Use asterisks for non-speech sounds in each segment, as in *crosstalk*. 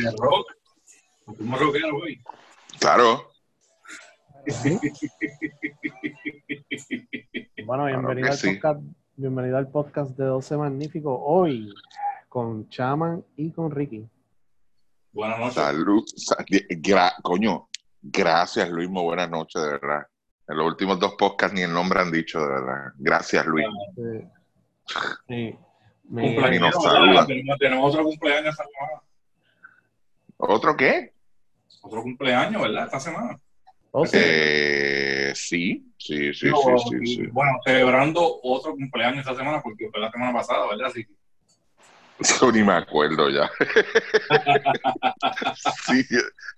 de rock. ¿Cómo rockero hoy? Claro. *laughs* Bueno, bienvenido, al podcast, bienvenido al podcast de 12 Magníficos. Hoy con Chaman y con Ricky. Buenas noches. Salud. coño, gracias Luis, muy buenas noches, de verdad. En los últimos dos podcasts ni el nombre han dicho, de verdad. Gracias Luis. Sí. Cumpleaños, saluda. Tenemos, otro cumpleaños esta semana. ¿Otro qué? Otro cumpleaños, ¿verdad? Esta semana. Oh, eh, sí, sí, sí, sí, sí, Bueno, celebrando otro cumpleaños esta semana porque fue la semana pasada, ¿verdad? Sí. *laughs* Yo ni me acuerdo ya. *laughs* sí,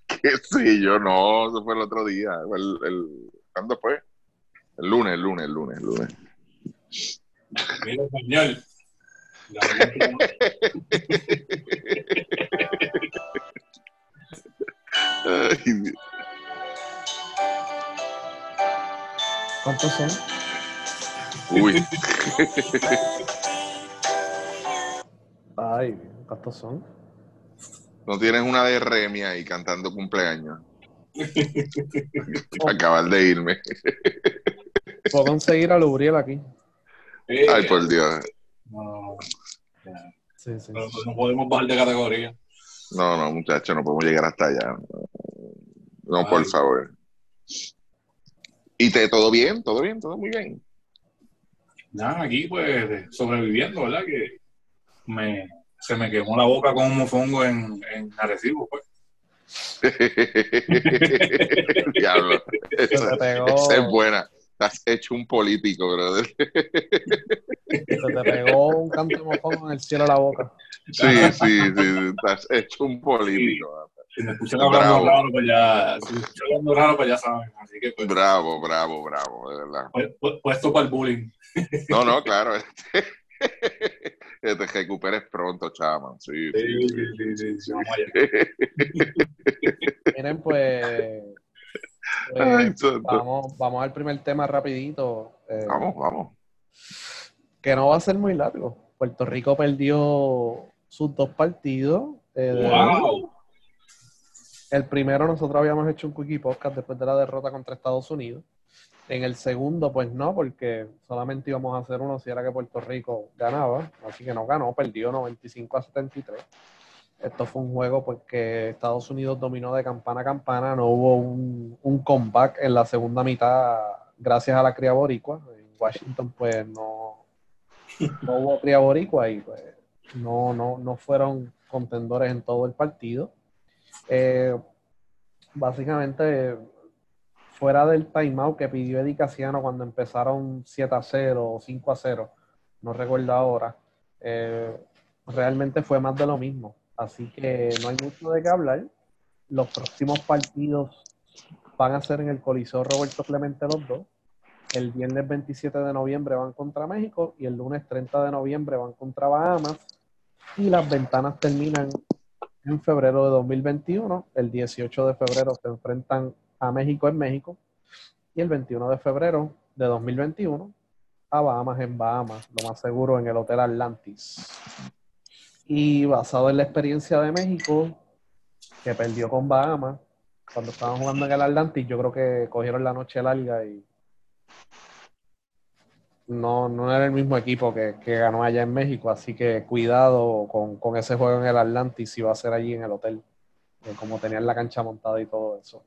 que sí, yo no, eso fue el otro día. El, el, ¿Cuándo fue? El lunes, el lunes, el lunes, el lunes. Mira, señor. *laughs* Ay, ¿Cuántos son? Uy. Ay, ¿cuántos son? No tienes una de Remi ahí cantando cumpleaños. Acabar de irme. Puedo conseguir a Lubriel aquí. Ay, por Dios. No, sí, sí. no, podemos bajar de categoría. No, no, muchachos, no podemos llegar hasta allá. No, por favor. ¿Y te todo bien? ¿Todo bien? ¿Todo muy bien? Nada, aquí pues sobreviviendo, ¿verdad? Que me, se me quemó la boca con un mofongo en, en Arecibo, pues. *laughs* Diablo. Esa, es buena. Has hecho un político, brother. Se te pegó un canto de mofongo en el cielo a la boca. Sí, sí, sí. Has hecho un político. Si me escuchan hablando raro, pues ya, si me escuchan hablando raro, pues ya saben. Así que, pues, bravo, bravo, bravo, de verdad. Puesto para el bullying. No, no, *laughs* claro. Este, que *laughs* te recuperes pronto, chaman. Sí, sí, sí, sí, sí, *laughs* Miren, pues, pues vamos, vamos al primer tema rapidito. Eh, vamos, vamos. Que no va a ser muy largo. Puerto Rico perdió sus dos partidos. Eh, wow. El primero nosotros habíamos hecho un quickie podcast después de la derrota contra Estados Unidos. En el segundo, pues no, porque solamente íbamos a hacer uno si era que Puerto Rico ganaba. Así que no ganó, perdió 95 a 73. Esto fue un juego pues que Estados Unidos dominó de campana a campana. No hubo un, comeback en la segunda mitad gracias a la cría boricua. En Washington pues no, no hubo cría boricua y pues no, no, no fueron contendores en todo el partido. Eh, básicamente, fuera del timeout que pidió Eddie Casiano cuando empezaron 7 a 0 o 5 a 0, no recuerdo ahora, eh, realmente fue más de lo mismo. Así que no hay mucho de qué hablar. Los próximos partidos van a ser en el Coliseo Roberto Clemente los dos. El viernes 27 de noviembre van contra México y el lunes 30 de noviembre van contra Bahamas. Y las ventanas terminan en febrero de 2021. El 18 de febrero se enfrentan a México en México. Y el 21 de febrero de 2021 a Bahamas en Bahamas, lo más seguro en el Hotel Atlantis. Y basado en la experiencia de México, que perdió con Bahamas, cuando estaban jugando en el Atlantis, yo creo que cogieron la noche larga y no, no era el mismo equipo que, ganó allá en México, así que cuidado con, ese juego en el Atlantis si va a ser allí en el hotel, como tenían la cancha montada y todo eso.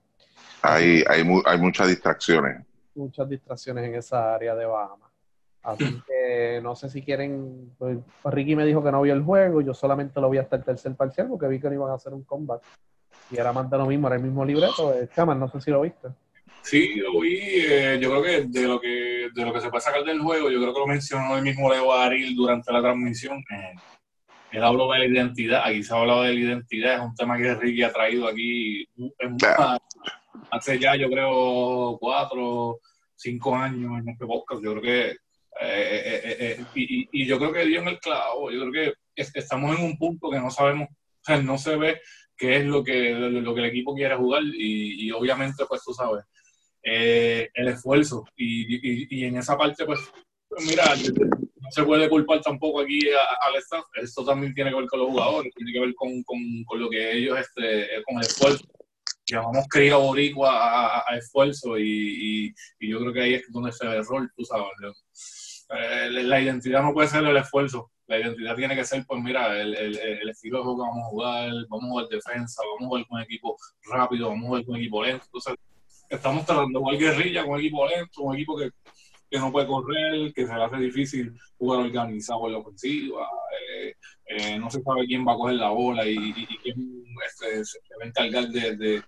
Hay, hay, hay muchas distracciones. Muchas distracciones en esa área de Bahamas. Así que no sé si quieren. Pues, Ricky me dijo que no vio el juego, yo solamente lo vi hasta el tercer parcial porque vi que no iban a hacer un comeback. Y era más de lo mismo, era el mismo libreto. Chaman, no sé si lo viste. Sí, lo vi. Eh, yo creo que de lo que de lo que se puede sacar del juego, yo creo que lo mencionó el mismo Leo Aril durante la transmisión. Eh, él habló de la identidad. Aquí se ha hablado de la identidad. Es un tema que Ricky ha traído aquí hace ya, yo creo, cuatro, cinco años en este podcast. Yo creo que. Eh, y, yo creo que dio en el clavo. Yo creo que estamos en un punto que no sabemos, o sea, no se ve qué es lo que, lo que el equipo quiere jugar y, y obviamente, pues tú sabes, eh, el esfuerzo. Y, y, en esa parte, pues, mira, no se puede culpar tampoco aquí al staff. Esto también tiene que ver con los jugadores, tiene que ver con, con, con lo que ellos, este, con el esfuerzo. Llamamos cría boricua a, esfuerzo y, y, yo creo que ahí es donde se ve el rol, tú sabes. Eh, la identidad no puede ser el esfuerzo. La identidad tiene que ser, pues mira, el, el, el, estilo de juego que vamos a jugar, vamos a jugar defensa, vamos a jugar con equipo rápido, vamos a jugar con equipo lento. Entonces, estamos tratando jugar guerrilla con equipo lento, un equipo que que no puede correr, que se le hace difícil jugar organizado en la ofensiva, eh, eh, no se sabe quién va a coger la bola y, quién este, se va a encargar de,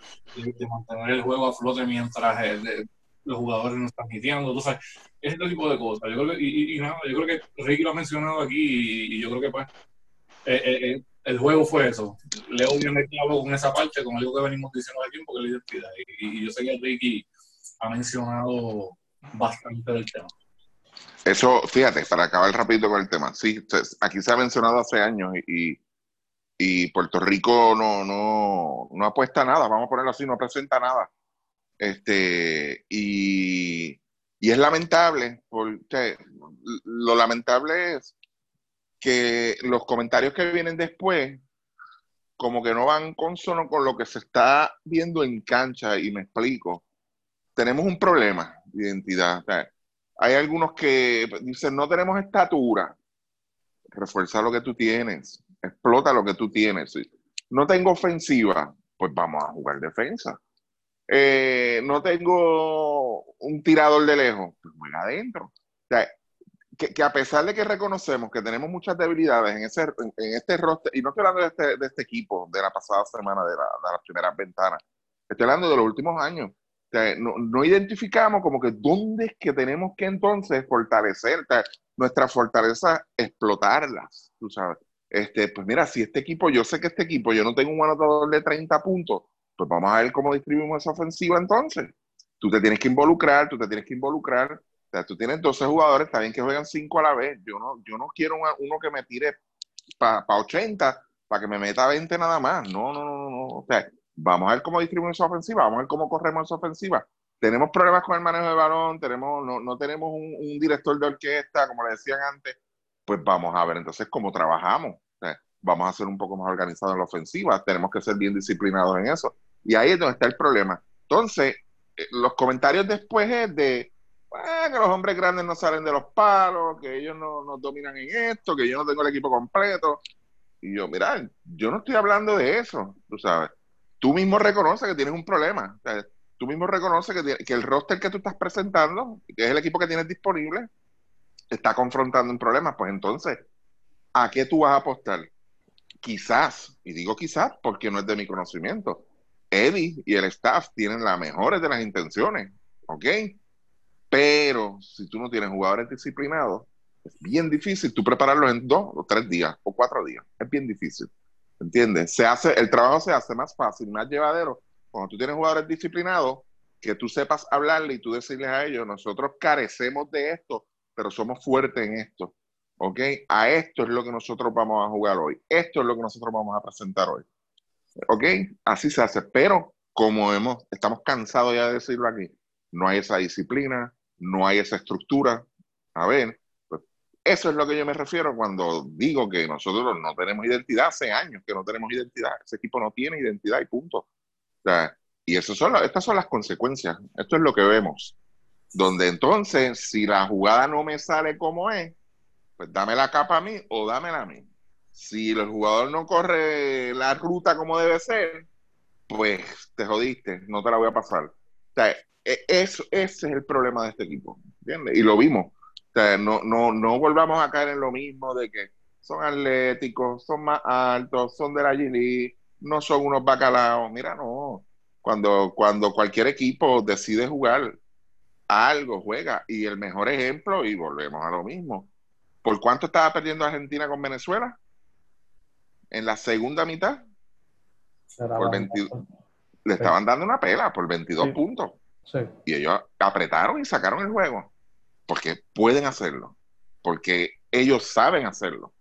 mantener el juego a flote mientras eh, los jugadores no están hiteando. Entonces, este tipo de cosas. Yo creo y, nada, yo creo que Ricky lo ha mencionado aquí y, yo creo que pues el juego fue eso. Leo viene clavo con esa parte, con algo que venimos diciendo aquí, porque es la identidad. Y, yo sé que Ricky ha mencionado bastante del tema. Eso, fíjate, para acabar rápido con el tema, sí, aquí se ha mencionado hace años y, y Puerto Rico no, no, no apuesta nada, vamos a ponerlo así, no presenta nada. Este, y, y es lamentable, porque lo lamentable es que los comentarios que vienen después, como que no van consono con lo que se está viendo en cancha, y me explico. Tenemos un problema identidad. hay algunos que dicen, no tenemos estatura. Refuerza lo que tú tienes, explota lo que tú tienes. No tengo ofensiva, pues vamos a jugar defensa. Eh, no tengo un tirador de lejos, pues juega adentro. Que, a pesar de que reconocemos que tenemos muchas debilidades en, ese, en este roster, y no estoy hablando de este, de este equipo de la pasada semana, de, la, de las primeras ventanas, estoy hablando de los últimos años no, identificamos como que dónde es que tenemos que entonces fortalecer nuestras fortalezas, explotarlas, tú sabes. Este, pues mira, si este equipo, yo sé que este equipo, yo no tengo un anotador de 30 puntos, pues vamos a ver cómo distribuimos esa ofensiva entonces. Tú te tienes que involucrar, tú te tienes que involucrar. Sea, tú tienes 12 jugadores, está bien que juegan 5 a la vez. Yo no, yo no quiero uno que me tire para 80, para que me meta 20 nada más. No, no, no, no. O sea, Vamos a ver cómo distribuimos esa ofensiva, vamos a ver cómo corremos esa ofensiva. Tenemos problemas con el manejo de balón, tenemos, no, no tenemos un, director de orquesta, como le decían antes, pues vamos a ver entonces cómo trabajamos. vamos a ser un poco más organizados en la ofensiva, tenemos que ser bien disciplinados en eso. Y ahí es donde está el problema. Entonces, eh, los comentarios después es de que los hombres grandes no salen de los palos, que ellos no, no dominan en esto, que yo no tengo el equipo completo. Y yo, mira, yo no estoy hablando de eso, tú sabes tú mismo reconoces que tienes un problema. tú mismo reconoces que, que, el roster que tú estás presentando, que es el equipo que tienes disponible, está confrontando un problema. Pues entonces, ¿a qué tú vas a apostar? Quizás, y digo quizás porque no es de mi conocimiento, Eddie y el staff tienen las mejores de las intenciones, ¿ok? Pero si tú no tienes jugadores disciplinados, es bien difícil tú prepararlos en dos o tres días o cuatro días. Es bien difícil. ¿Entiendes? Se hace, el trabajo se hace más fácil, más llevadero cuando tú tienes jugadores disciplinados que tú sepas hablarle y tú decirles a ellos, nosotros carecemos de esto, pero somos fuertes en esto. ¿Ok? A esto es lo que nosotros vamos a jugar hoy. Esto es lo que nosotros vamos a presentar hoy. ¿Ok? Así se hace. Pero como hemos, estamos cansados ya de decirlo aquí, no hay esa disciplina, no hay esa estructura. A ver, eso es lo que yo me refiero cuando digo que nosotros no tenemos identidad. Hace años que no tenemos identidad. Ese equipo no tiene identidad y punto. y eso son, estas son las consecuencias. Esto es lo que vemos. Donde entonces, si la jugada no me sale como es, pues dame la capa a mí o dámela a mí. Si el jugador no corre la ruta como debe ser, pues te jodiste, no te la voy a pasar. E, eso, ese es el problema de este equipo. ¿entiendes? Y lo vimos no, no, no volvamos a caer en lo mismo de que son atléticos, son más altos, son de la Gili, no son unos bacalaos. Mira, no. Cuando, cuando cualquier equipo decide jugar algo, juega. Y el mejor ejemplo, y volvemos a lo mismo. ¿Por cuánto estaba perdiendo Argentina con Venezuela? En la segunda mitad. Por le estaban dando una pela por 22 puntos. Y ellos apretaron y sacaron el juego porque pueden hacerlo, porque ellos saben hacerlo.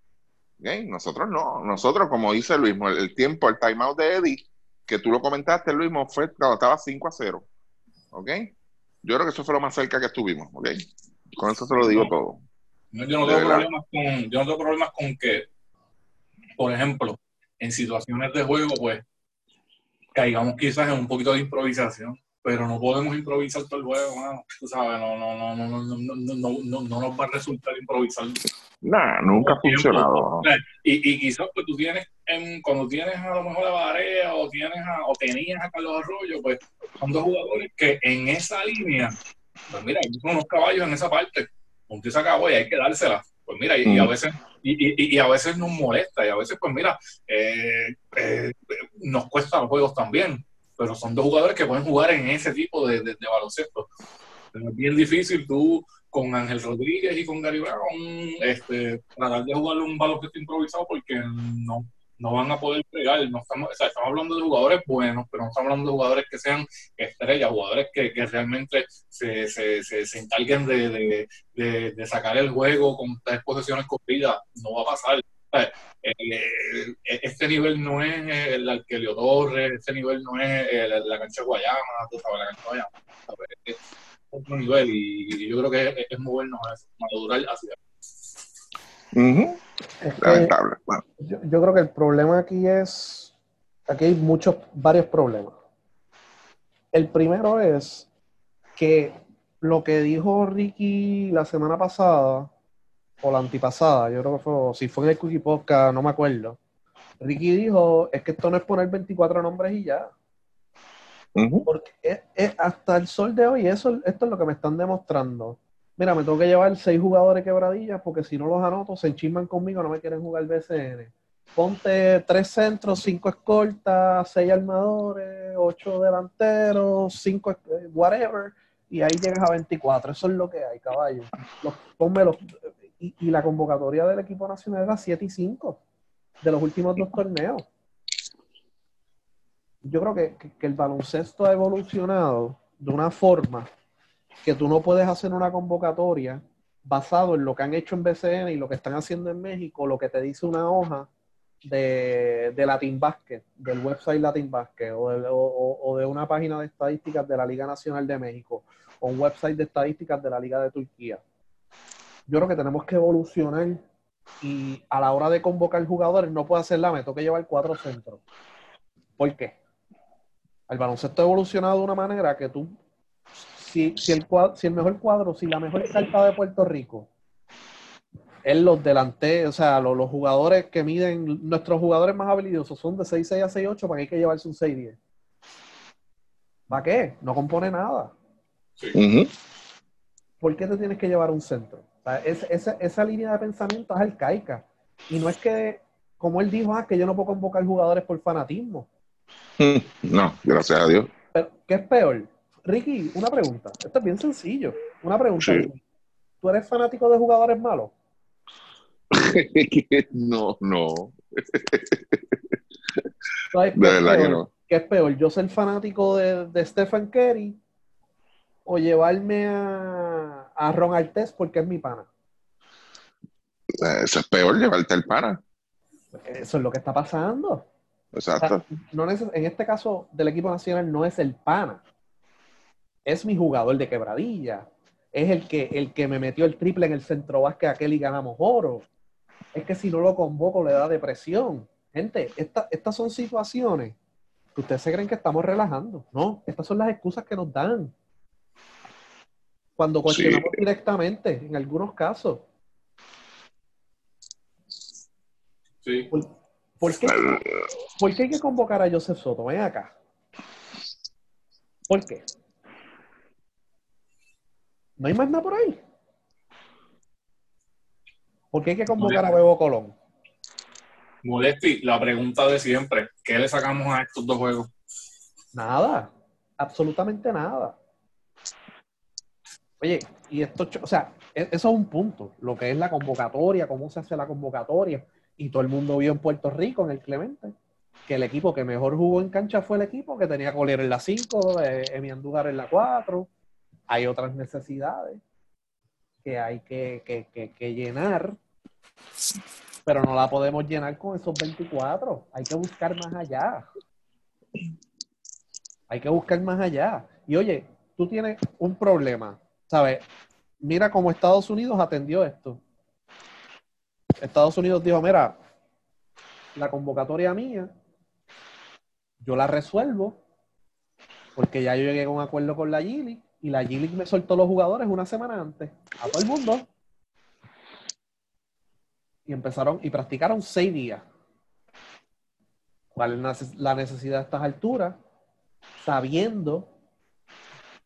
Nosotros no, nosotros como dice Luis, el, tiempo, el timeout de Eddie, que tú lo comentaste, Luis, fue cuando estaba 5 a 0. ¿Ok? Yo creo que eso fue lo más cerca que estuvimos, ¿ok? Con eso se lo digo todo. yo no tengo problemas con, yo no tengo problemas con que, por ejemplo, en situaciones de juego, pues caigamos quizás en un poquito de improvisación, pero no podemos improvisar todo el juego, mano. Tú sabes, no, no, no, no, no, no, no, no, no nos va a resultar improvisar. Nah, nunca ha funcionado. Y, y quizás pues tú tienes, en, cuando tienes a lo mejor a Barea o tienes a, o tenías a Carlos Arroyo, pues son dos jugadores que en esa línea, pues mira, hay unos caballos en esa parte, punto y se acabó y hay que dársela. Pues mira, y, a veces y, y, a veces nos molesta y a veces pues mira, eh, eh, nos cuesta los juegos también, pero son dos jugadores que pueden jugar en ese tipo de, de, baloncesto. es bien difícil tú con Ángel Rodríguez y con Gary Brown este, tratar de jugarle un baloncesto improvisado porque no, no van a poder pegar. No estamos, o sea, estamos hablando de jugadores buenos, pero no estamos hablando de jugadores que sean estrellas, jugadores que, que realmente se, se, se, encarguen de, de, de, sacar el juego con tres posesiones corridas. No va a pasar. Eh, este nivel no es el Arquelio Torres, este nivel no es la cancha Guayama, tú sabes, la cancha Guayama. Es otro nivel y, yo creo que es, es movernos a eso, madurar hacia yo, creo que el problema aquí es, aquí hay muchos, varios problemas. El primero es que lo que dijo Ricky la semana pasada, o la antipasada, yo creo que fue, si fue en el Cookie Podcast, no me acuerdo. Ricky dijo, es que esto no es poner 24 nombres y ya. Porque hasta el sol de hoy, eso, esto es lo que me están demostrando mira, me tengo que llevar seis jugadores quebradillas porque si no los anoto, se enchisman conmigo, no me quieren jugar BCN. Ponte tres centros, cinco escoltas, seis armadores, ocho delanteros, cinco, eh, whatever, y ahí llegas a 24. Eso es lo que hay, caballo. Los, ponme los, y, la convocatoria del equipo nacional era 7 y 5 de los últimos dos torneos. Yo creo que el baloncesto ha evolucionado de una forma que tú no puedes hacer una convocatoria basado en lo que han hecho en BCN y lo que están haciendo en México, lo que te dice una hoja de, de Latin del website Latin Basket, o o, de, una página de estadísticas de la Liga Nacional de México, o un website de estadísticas de la Liga de Turquía. Yo creo que tenemos que evolucionar y a la hora de convocar jugadores no puedo hacer la me que llevar cuatro centros. ¿Por qué? El baloncesto ha evolucionado de una manera que tú si, si, el, si el mejor cuadro, si la mejor carta de Puerto Rico es los delanteros, o sea, los, jugadores que miden, nuestros jugadores más habilidosos son de 6-6 a 6-8, ¿para qué hay que llevarse un 6-10? ¿Para qué? No compone nada. ¿Por qué te tienes que llevar un centro? Esa, esa, línea de pensamiento es arcaica. Y no es que, como él dijo, ah, que yo no puedo convocar jugadores por fanatismo. *laughs* No, gracias a Dios. Pero, ¿qué es peor? Ricky, una pregunta. Esto es bien sencillo. Una pregunta. ¿Tú eres fanático de jugadores malos? *laughs* no, no. de verdad que no. ¿Qué es peor? ¿Yo ser fanático de, Stephen Kerry o llevarme a, a Ron Artes porque es mi pana? Eso es peor, llevarte al pana. Eso es lo que está pasando. Exacto. no en este caso del equipo nacional no es el pana es mi jugador de quebradilla. Es el que, el que me metió el triple en el centro básquet aquel y ganamos oro. Es que si no lo convoco le da depresión. Gente, estas son situaciones que ustedes se creen que estamos relajando. No, estas son las excusas que nos dan. Cuando cuestionamos directamente, en algunos casos. Sí. ¿Por, qué, ¿Por, qué, hay que convocar a Joseph Soto? Ven acá. ¿Por qué? No hay más nada por ahí. ¿Por qué hay que convocar a Bebo Colón? Modesti, la pregunta de siempre, ¿qué le sacamos a estos dos juegos? Nada, absolutamente nada. Oye, y esto, o sea, e-, eso es un punto, lo que es la convocatoria, cómo se hace la convocatoria. Y todo el mundo vio en Puerto Rico, en el Clemente, que el equipo que mejor jugó en cancha fue el equipo que tenía Collier en la 5, Emi Andújar en la 4, hay otras necesidades que hay que, llenar, pero no la podemos llenar con esos 24. Hay que buscar más allá. Hay que buscar más allá. Y oye, tú tienes un problema, ¿sabes? Mira cómo Estados Unidos atendió esto. Estados Unidos dijo, mira, la convocatoria mía, yo la resuelvo porque ya yo llegué a un acuerdo con la Gili y la Gili me soltó los jugadores una semana antes a todo el mundo. Y empezaron y practicaron seis días. ¿Cuál es la necesidad a estas alturas? Sabiendo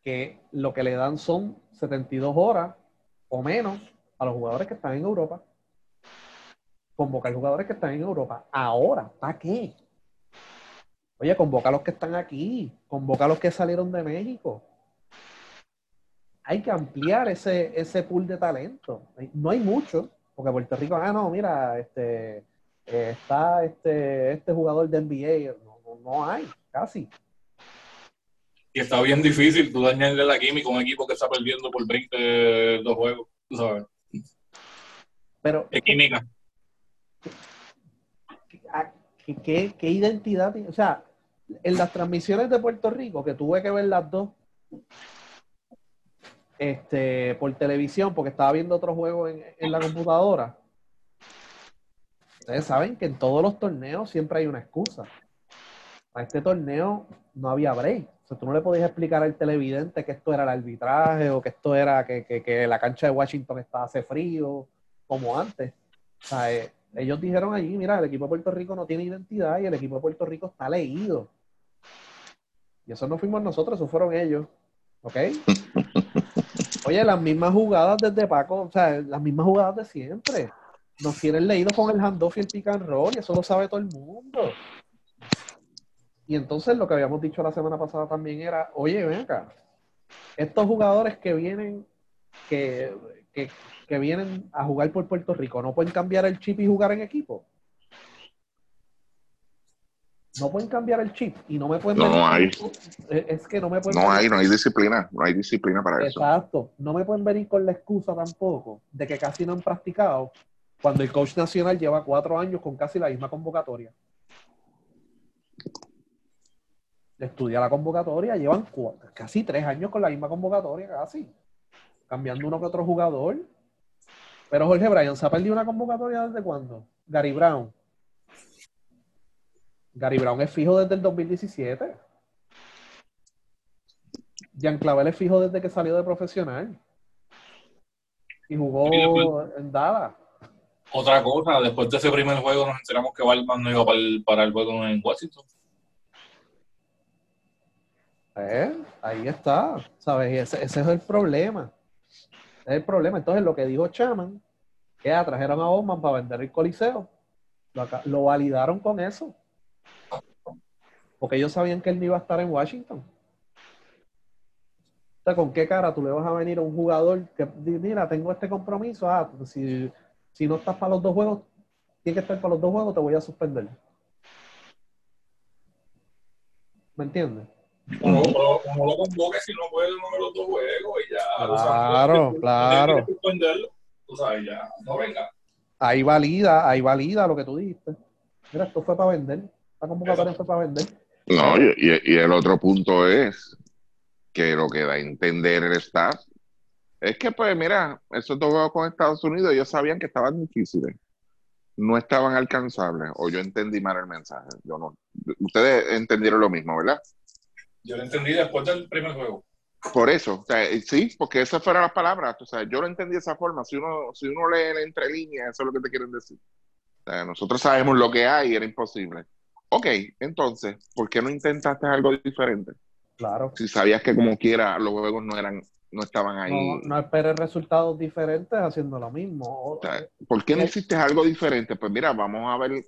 que lo que le dan son 72 horas o menos a los jugadores que están en Europa. Convocar jugadores que están en Europa. Ahora, ¿para qué? Oye, convoca a los que están aquí, convoca a los que salieron de México. Hay que ampliar ese, ese pool de talento. No hay mucho, porque Puerto Rico, ah, no, mira, este, eh, está este, este jugador de NBA. No, no, hay, casi. Y está bien difícil tú dañarle la química a un equipo que está perdiendo por 20 dos juegos, tú sabes. Pero. De química. ¿Qué, qué, identidad? O sea, en las transmisiones de Puerto Rico, que tuve que ver las dos este, por televisión, porque estaba viendo otro juego en, en la computadora. Ustedes saben que en todos los torneos siempre hay una excusa. A este torneo no había break. O sea, tú no le podías explicar al televidente que esto era el arbitraje o que esto era que, que, que la cancha de Washington estaba hace frío, como antes. O sea, eh, ellos dijeron allí, mira, el equipo de Puerto Rico no tiene identidad y el equipo de Puerto Rico está leído. Y eso no fuimos nosotros, eso fueron ellos. ¿Ok? *laughs* Oye, las mismas jugadas desde Paco, o sea, las mismas jugadas de siempre. Nos tienen leído con el handoff y el pick and roll, y eso lo sabe todo el mundo. Y entonces lo que habíamos dicho la semana pasada también era, oye, ven acá, estos jugadores que vienen, que, que, que vienen a jugar por Puerto Rico, ¿no pueden cambiar el chip y jugar en equipo? no pueden cambiar el chip y no me pueden. No, hay. Es que no me pueden. No hay, no hay disciplina, no hay disciplina para eso. Exacto. No me pueden venir con la excusa tampoco de que casi no han practicado cuando el coach nacional lleva cuatro años con casi la misma convocatoria. Estudia la convocatoria, llevan casi tres años con la misma convocatoria, casi. Cambiando uno que otro jugador. Pero Jorge Bryan, ¿se ha perdido una convocatoria desde cuándo? Gary Brown. Gary Brown es fijo desde el 2017. Jean Clavel es fijo desde que salió de profesional. Y jugó en Dallas. Otra cosa, después de ese primer juego nos enteramos que Balman no iba para el, para el juego en Washington. Eh, ahí está, ¿sabes? Ese, ese, es el problema. Es el problema. Entonces, lo que dijo Chaman, que trajeron a Bowman para vender el Coliseo, lo, lo validaron con eso. Porque ellos sabían que él no iba a estar en Washington. O sea, ¿con qué cara tú le vas a venir a un jugador que, mira, tengo este compromiso, ah, si, si no estás para los dos juegos, tienes que estar para los dos juegos, te voy a suspender. ¿Me entiendes? Como, como lo convoque si no puede uno de los dos juegos y ya. Claro, claro. Tú sabes, ya, no venga. Ahí valida, ahí valida lo que tú dijiste. Mira, esto fue para vender. La convocatoria fue para vender. No, y, el otro punto es que lo que da a entender el staff es que, pues, mira, esos dos juegos con Estados Unidos, ellos sabían que estaban difíciles, no estaban alcanzables, o yo entendí mal el mensaje. Yo no. Ustedes entendieron lo mismo, ¿verdad? Yo lo entendí después del primer juego. Por eso, o sea, sí, porque esas fueron las palabras. O sea, yo lo entendí de esa forma. Si uno, si uno lee entre líneas, eso es lo que te quieren decir. O sea, nosotros sabemos lo que hay y era imposible. Ok, entonces, ¿por qué no intentaste algo diferente? Claro. Si sabías que como quiera los juegos no eran, no estaban ahí. No, no esperes resultados diferentes haciendo lo mismo. O ¿Por qué no hiciste algo diferente? Pues mira, vamos a ver,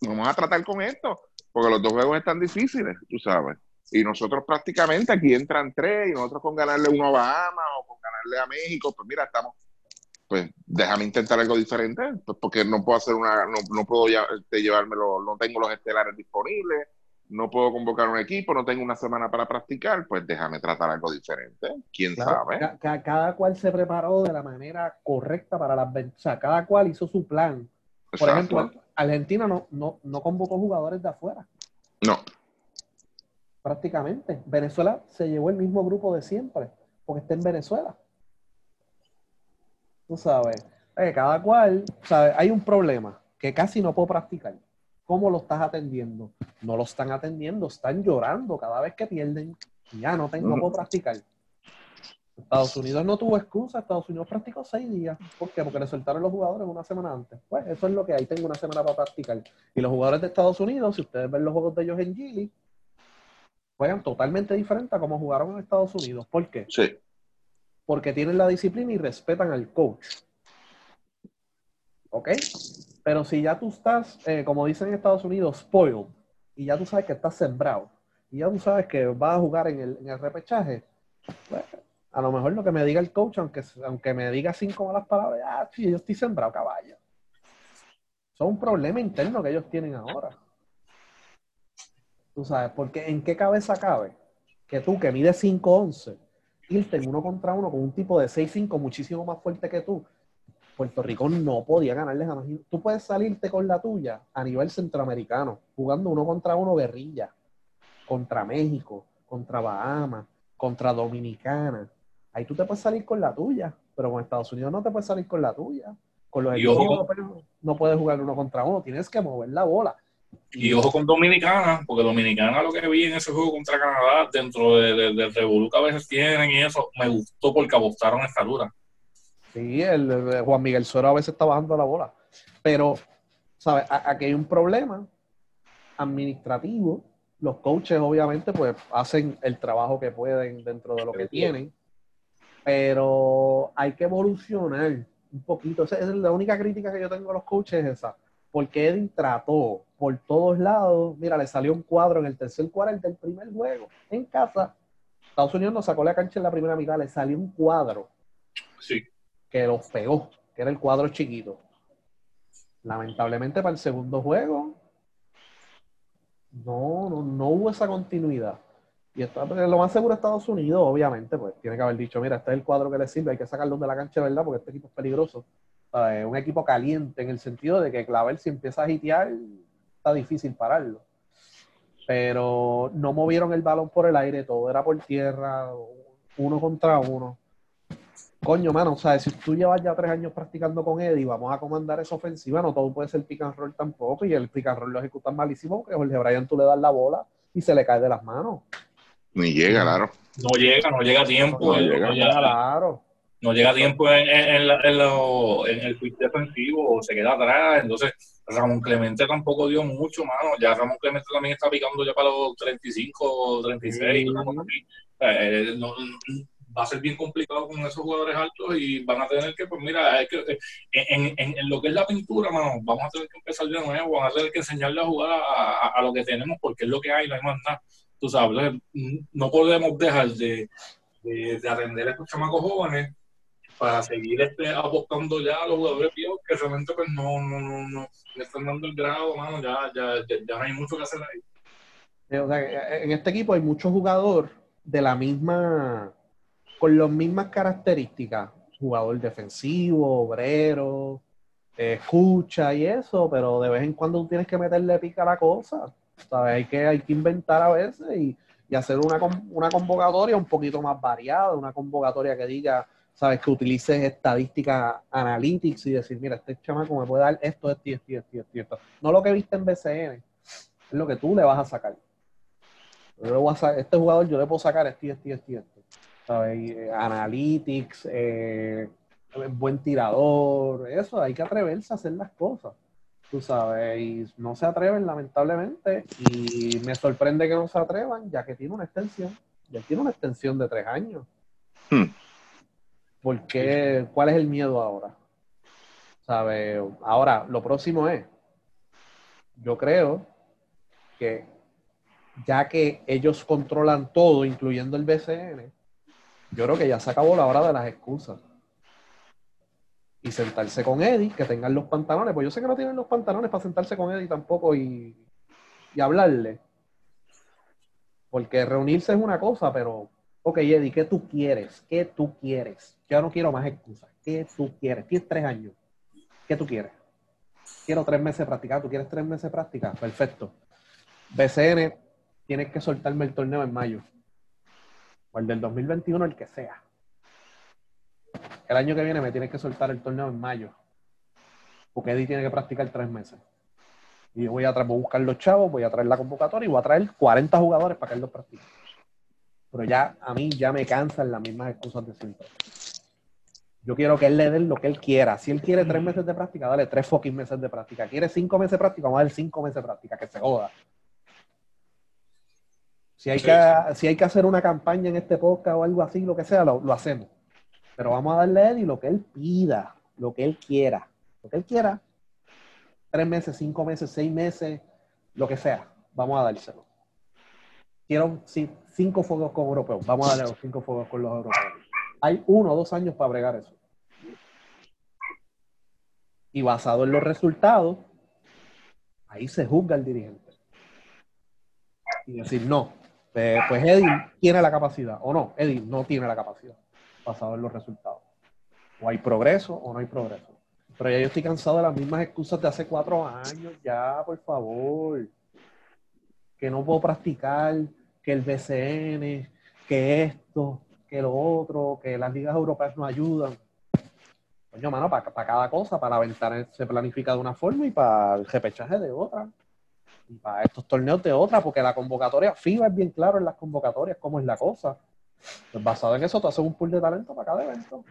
vamos a tratar con esto, porque los dos juegos están difíciles, tú sabes. Y nosotros prácticamente aquí entran tres y nosotros con ganarle uno a Bahamas o con ganarle a México, pues mira, estamos pues déjame intentar algo diferente, pues porque no puedo hacer una, no, no puedo ya, este, llevármelo, no tengo los estelares disponibles, no puedo convocar un equipo, no tengo una semana para practicar, pues déjame tratar algo diferente, quién sabe. cada cual se preparó de la manera correcta para las o sea, cada cual hizo su plan. Por ejemplo, Argentina no, no, no convocó jugadores de afuera. No. Prácticamente. Venezuela se llevó el mismo grupo de siempre, porque está en Venezuela tú sabes. Eh, cada cual, ¿sabes? Hay un problema que casi no puedo practicar. ¿Cómo lo estás atendiendo? No lo están atendiendo, están llorando cada vez que pierden. Ya no tengo, no puedo practicar. Estados Unidos no tuvo excusa, Estados Unidos practicó seis días. ¿Por qué? Porque le soltaron los jugadores una semana antes. Pues eso es lo que hay, tengo una semana para practicar. Y los jugadores de Estados Unidos, si ustedes ven los juegos de ellos en Gili, juegan totalmente diferente a como jugaron en Estados Unidos. ¿Por qué? Sí. Porque tienen la disciplina y respetan al coach. ¿Ok? Pero si ya tú estás, eh, como dicen en Estados Unidos, spoiled, y ya tú sabes que estás sembrado, y ya tú sabes que vas a jugar en el, en el repechaje, pues, a lo mejor lo que me diga el coach, aunque, aunque me diga cinco malas palabras, ah, sí, yo estoy sembrado, caballo. Son un problema interno que ellos tienen ahora. Tú sabes, porque ¿en qué cabeza cabe? Que tú, que mides 5'11", irte en uno contra uno con un tipo de 6'5", muchísimo más fuerte que tú. Puerto Rico no podía ganarles jamás. Tú puedes salirte con la tuya a nivel centroamericano, jugando uno contra uno guerrilla, contra México, contra Bahamas, contra Dominicana ahí tú te puedes salir con la tuya, pero con Estados Unidos no te puedes salir con la tuya. Con los equipos no puedes jugar uno contra uno, tienes que mover la bola. Y ojo con Dominicana, porque Dominicana lo que vi en ese juego contra Canadá, dentro del de, Revolú que a veces tienen y eso, me gustó porque apostaron estatura. Sí, el, Juan Miguel Suero a veces está bajando la bola. Pero, ¿sabes? Aquí hay un problema administrativo. Los coaches, obviamente, pues hacen el trabajo que pueden dentro de lo que tienen pero hay que evolucionar un poquito. Esa es la única crítica que yo tengo a los coaches esa. Porque Eddie trató por todos lados. Mira, le salió un cuadro en el tercer cuarto del primer juego, en casa. Estados Unidos nos sacó la cancha en la primera mitad, le salió un cuadro. Sí. Que los pegó, que era el cuadro chiquito. Lamentablemente para el segundo juego, no, no, no hubo esa continuidad. Y está, pues, lo más seguro Estados Unidos, obviamente, pues tiene que haber dicho, mira, este es el cuadro que le sirve, hay que sacarlo de la cancha, ¿verdad? Porque este equipo es peligroso. Es un equipo caliente en el sentido de que Clavel si empieza a hitear, está difícil pararlo. Pero no movieron el balón por el aire, todo era por tierra, uno contra uno. Coño, mano, o sea, si tú llevas ya tres años practicando con Eddie, vamos a comandar esa ofensiva, no todo puede ser pick and roll tampoco, y el pick and roll lo ejecutan malísimo porque Jorge Bryan tú le das la bola y se le cae de las manos. Ni llega, claro. No llega, no llega a tiempo. No, llega, no llega, claro. No llega tiempo en, en, en, el quick defensivo, se queda atrás. Entonces, Ramón Clemente tampoco dio mucho, mano. Ya Ramón Clemente también está picando ya para los 35, 36. Eh, va a ser bien complicado con esos jugadores altos y van a tener que, pues mira, hay que, eh, en, en, en, lo que es la pintura, mano, vamos a tener que empezar de nuevo, vamos a tener que enseñarle a jugar a, a, a lo que tenemos porque es lo que hay, no hay más nada tú sabes, no podemos dejar de, de, atender a estos chamacos jóvenes para seguir este, apostando ya a los jugadores viejos que realmente pues no, no, no, no están dando el grado, mano, ya, ya, ya, no hay mucho que hacer ahí. Eh, en este equipo hay muchos jugadores de la misma, con las mismas características, jugador defensivo, obrero, escucha y eso, pero de vez en cuando tú tienes que meterle pica a la cosa. Hay que, hay que inventar a veces y, hacer una, una, convocatoria un poquito más variada, una convocatoria que diga, ¿sabes? Que utilices estadística analytics y decir, mira, este chamaco me puede dar esto, esto, esto, esto, esto, esto. No lo que viste en BCN, es lo que tú le vas a sacar. este jugador yo le puedo sacar esto, esto, esto, esto. ¿Sabes? Eh, analytics, eh, buen tirador, eso, hay que atreverse a hacer las cosas tú sabes, no se atreven lamentablemente, y me sorprende que no se atrevan, ya que tiene una extensión, ya tiene una extensión de tres años. Hmm. Porque, ¿cuál es el miedo ahora? ¿Sabe? Ahora, lo próximo es, yo creo que ya que ellos controlan todo, incluyendo el BCN, yo creo que ya se acabó la hora de las excusas y sentarse con Eddie, que tengan los pantalones, pues yo sé que no tienen los pantalones para sentarse con Eddie tampoco y, hablarle. Porque reunirse es una cosa, pero, ok, Eddie, ¿qué tú quieres? ¿Qué tú quieres? Yo no quiero más excusas. ¿Qué tú quieres? Tienes tres años. ¿Qué tú quieres? Quiero tres meses de practicar. ¿Tú quieres tres meses de práctica? Perfecto. BCN, tienes que soltarme el torneo en mayo. O el del 2021, el que sea el año que viene me tienes que soltar el torneo en mayo. porque Eddie tiene que practicar tres meses. Y yo voy a, voy a buscar los chavos, voy a traer la convocatoria y voy a traer 40 jugadores para que él los practique. Pero ya, a mí ya me cansan las mismas excusas de siempre. Yo quiero que él le dé lo que él quiera. Si él quiere tres meses de práctica, dale tres fucking meses de práctica. Quiere cinco meses de práctica, vamos a darle cinco meses de práctica, que se joda. Si hay, Sí, que, si hay que hacer una campaña en este podcast o algo así, lo que sea, lo, lo hacemos. Pero vamos a darle a Eddie lo que él pida, lo que él quiera. Lo que él quiera. Tres meses, cinco meses, seis meses, lo que sea. Vamos a dárselo. Quiero sí, cinco fuegos con europeos. Vamos a darle los cinco fuegos con los europeos. Hay uno o dos años para bregar eso. Y basado en los resultados, ahí se juzga el dirigente. Y decir, no, eh, pues Eddie tiene la capacidad, o no, Eddie no tiene la capacidad, basado en los resultados. O hay progreso o no hay progreso. Pero ya yo estoy cansado de las mismas excusas de hace cuatro años, ya, por favor. Que no puedo practicar, que el BCN, que esto, que lo otro, que las ligas europeas no ayudan. Coño, mano, para cada cosa, para la ventana se planifica de una forma y para el repechaje de otra. Y para estos torneos de otra, porque la convocatoria, FIBA es bien claro en las convocatorias cómo es la cosa. Pues basado en eso, tú haces un pool de talento para cada evento.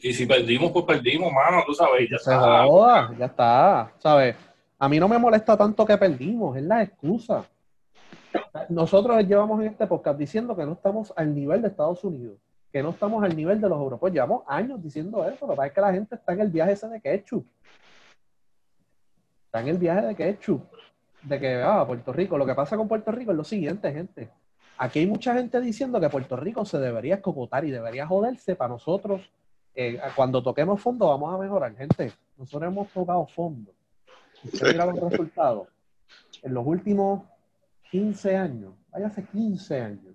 Y si perdimos, pues perdimos, mano, tú sabes, ya Se está. joda, ya está, ¿sabes? A mí no me molesta tanto que perdimos, es la excusa. Nosotros llevamos en este podcast diciendo que no estamos al nivel de Estados Unidos, que no estamos al nivel de los europeos. Llevamos años diciendo eso, lo que pasa es que la gente está en el viaje ese de ketchup. Está en el viaje de ketchup. De que, ah, Puerto Rico. Lo que pasa con Puerto Rico es lo siguiente, gente. Aquí hay mucha gente diciendo que Puerto Rico se debería escocotar y debería joderse para nosotros. eh, cuando toquemos fondo vamos a mejorar, gente. Nosotros hemos tocado fondo. Usted mira los resultados. En los últimos 15 años, vaya hace 15 años,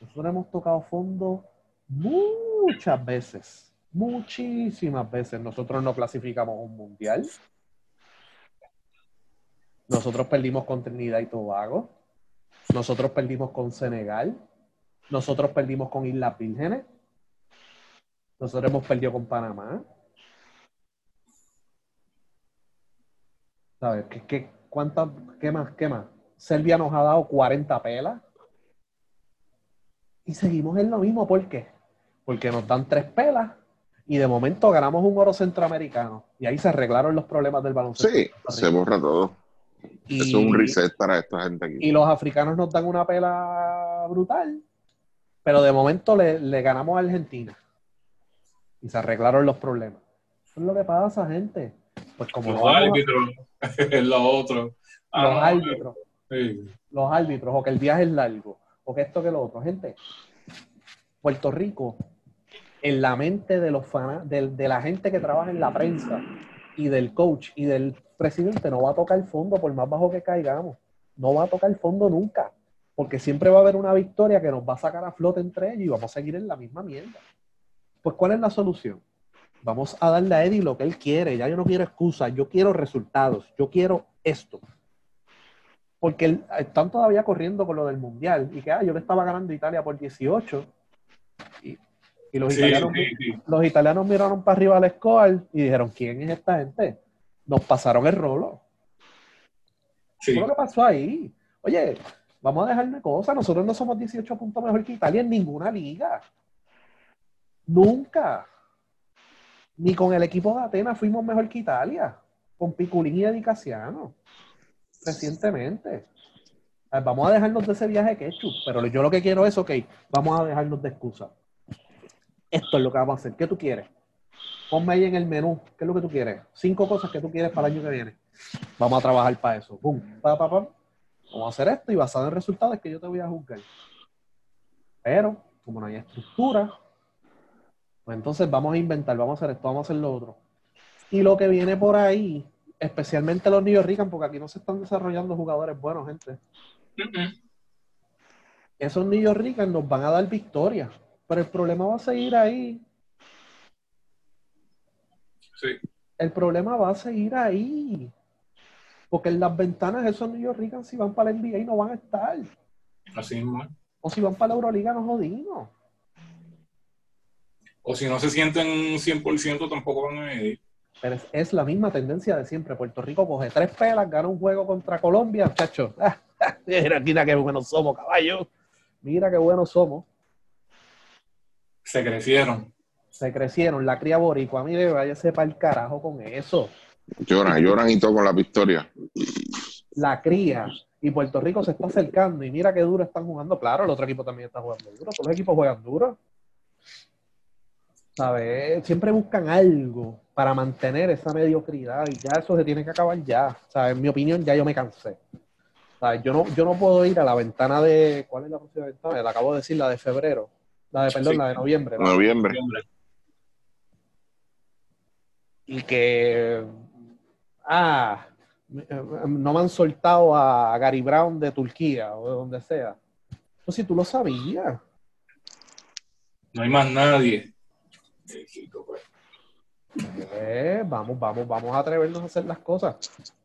nosotros hemos tocado fondo muchas veces, muchísimas veces. Nosotros no clasificamos un mundial. Nosotros perdimos con Trinidad y Tobago. Nosotros perdimos con Senegal. Nosotros perdimos con Islas Vírgenes. Nosotros hemos perdido con Panamá. ¿Sabes? ¿Qué, qué, qué más? ¿Qué más? Serbia nos ha dado 40 pelas. Y seguimos en lo mismo. ¿Por qué? Porque nos dan tres pelas y de momento ganamos un oro centroamericano. Y ahí se arreglaron los problemas del baloncesto. Sí, se borra todo. Y- Eso es un reset para esta gente aquí. y los africanos nos dan una pela brutal, pero de momento le, le ganamos a Argentina. Y se arreglaron los problemas. Eso es lo que pasa, gente. Pues como Los no a- árbitros, *laughs* es lo otro. Ah, los no, árbitros, los árbitros, o que el viaje es largo, o que esto que lo otro. Gente, Puerto Rico, en la mente de los fana- de, de la gente que trabaja en la prensa y del coach y del presidente, no va a tocar el fondo por más bajo que caigamos. No va a tocar el fondo nunca. Porque siempre va a haber una victoria que nos va a sacar a flote entre ellos y vamos a seguir en la misma mierda. Pues, ¿cuál es la solución? Vamos a darle a Eddie lo que él quiere. Ya yo no quiero excusas, yo quiero resultados, yo quiero esto. Porque están todavía corriendo con lo del mundial y que ah, yo le estaba ganando a Italia por 18 y, y los, Sí, italianos, sí, sí. los italianos miraron para arriba al score y dijeron, ¿quién es esta gente? Nos pasaron el rolo. Sí. ¿Qué fue lo que pasó ahí? Oye, vamos a dejarme cosas. Nosotros no somos 18 puntos mejor que Italia en ninguna liga. Nunca. Ni con el equipo de Atenas fuimos mejor que Italia. Con Piculín y Eddie Casiano. Recientemente. Vamos a dejarnos de ese viaje ketchup. Pero yo lo que quiero es, ok, vamos a dejarnos de excusa. Esto es lo que vamos a hacer. ¿Qué tú quieres? Ponme ahí en el menú. ¿Qué es lo que tú quieres? Cinco cosas que tú quieres para el año que viene. Vamos a trabajar para eso. Boom. Pa, pa, pa. Vamos a hacer esto y basado en resultados es que yo te voy a juzgar. Pero, como no hay estructura, pues entonces vamos a inventar, vamos a hacer esto, vamos a hacer lo otro. Y lo que viene por ahí, especialmente los New Rican, porque aquí no se están desarrollando jugadores buenos, gente. Esos New York Rican nos van a dar victoria. Pero el problema va a seguir ahí. Sí. El problema va a seguir ahí. Porque en las ventanas esos New York Rican si van para la NBA no van a estar. Así mismo. O si van para la Euroliga nos jodimos. O si no se sienten 100%, tampoco van a medir. Pero es, la misma tendencia de siempre. Puerto Rico coge tres pelas, gana un juego contra Colombia, muchachos. *laughs* mira, mira qué buenos somos, caballo. Mira qué buenos somos. Se crecieron. Se crecieron. La cría boricua, mire, váyase para el carajo con eso. Lloran, lloran y todo con la victoria. La cría. Y Puerto Rico se está acercando. Y mira qué duro están jugando. Claro, el otro equipo también está jugando duro. Todos los equipos juegan duro. ¿Sabes? Siempre buscan algo para mantener esa mediocridad. Y ya eso se tiene que acabar ya. ¿Sabes? En mi opinión, ya yo me cansé. ¿Sabes? Yo no, yo no puedo ir a la ventana de. ¿Cuál es la próxima ventana? La acabo de decir, la de febrero. La de, perdón, la de noviembre. Noviembre. Y que. Ah, no me han soltado a Gary Brown de Turquía o de donde sea. Pues si tú lo sabías. No hay más nadie. Eh, vamos, vamos, vamos a atrevernos a hacer las cosas.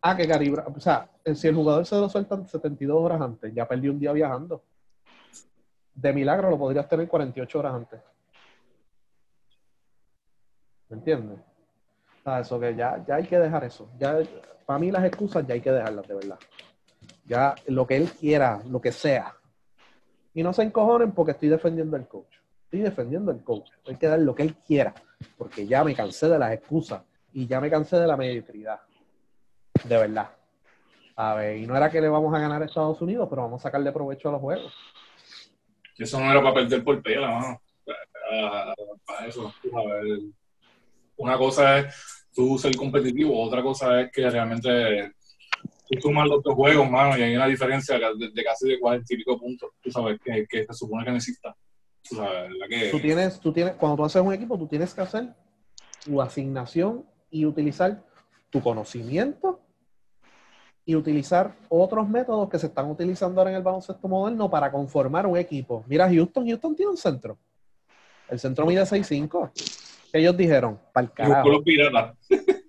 Ah, que Brown, o sea, si el jugador se lo sueltan 72 horas antes, ya perdió un día viajando. De milagro lo podrías tener 48 horas antes. ¿Me entiendes? O sea, eso que ya, ya hay que dejar eso. Ya para mí las excusas ya hay que dejarlas de verdad. Ya lo que él quiera, lo que sea. Y no se encojonen porque estoy defendiendo al coach. Estoy defendiendo al coach. Hay que dar lo que él quiera. Porque ya me cansé de las excusas. Y ya me cansé de la mediocridad. De verdad. A ver, y no era que le vamos a ganar a Estados Unidos, pero vamos a sacarle provecho a los juegos. Eso no era para perder por pela, mano. Para eso. A ver. Una cosa es tú ser competitivo. Otra cosa es que realmente tú sumas los dos juegos, mano, y hay una diferencia de, casi de 40 y pico puntos, tú sabes, que, que se supone que necesita. Tú, sabes, la que... tú tienes, tú tienes, cuando tú haces un equipo, tú tienes que hacer tu asignación y utilizar tu conocimiento y utilizar otros métodos que se están utilizando ahora en el baloncesto moderno para conformar un equipo. Mira, Houston, Houston tiene un centro. El centro mide 6'5 ellos dijeron, para el carajo. Jugó con los piratas. *laughs*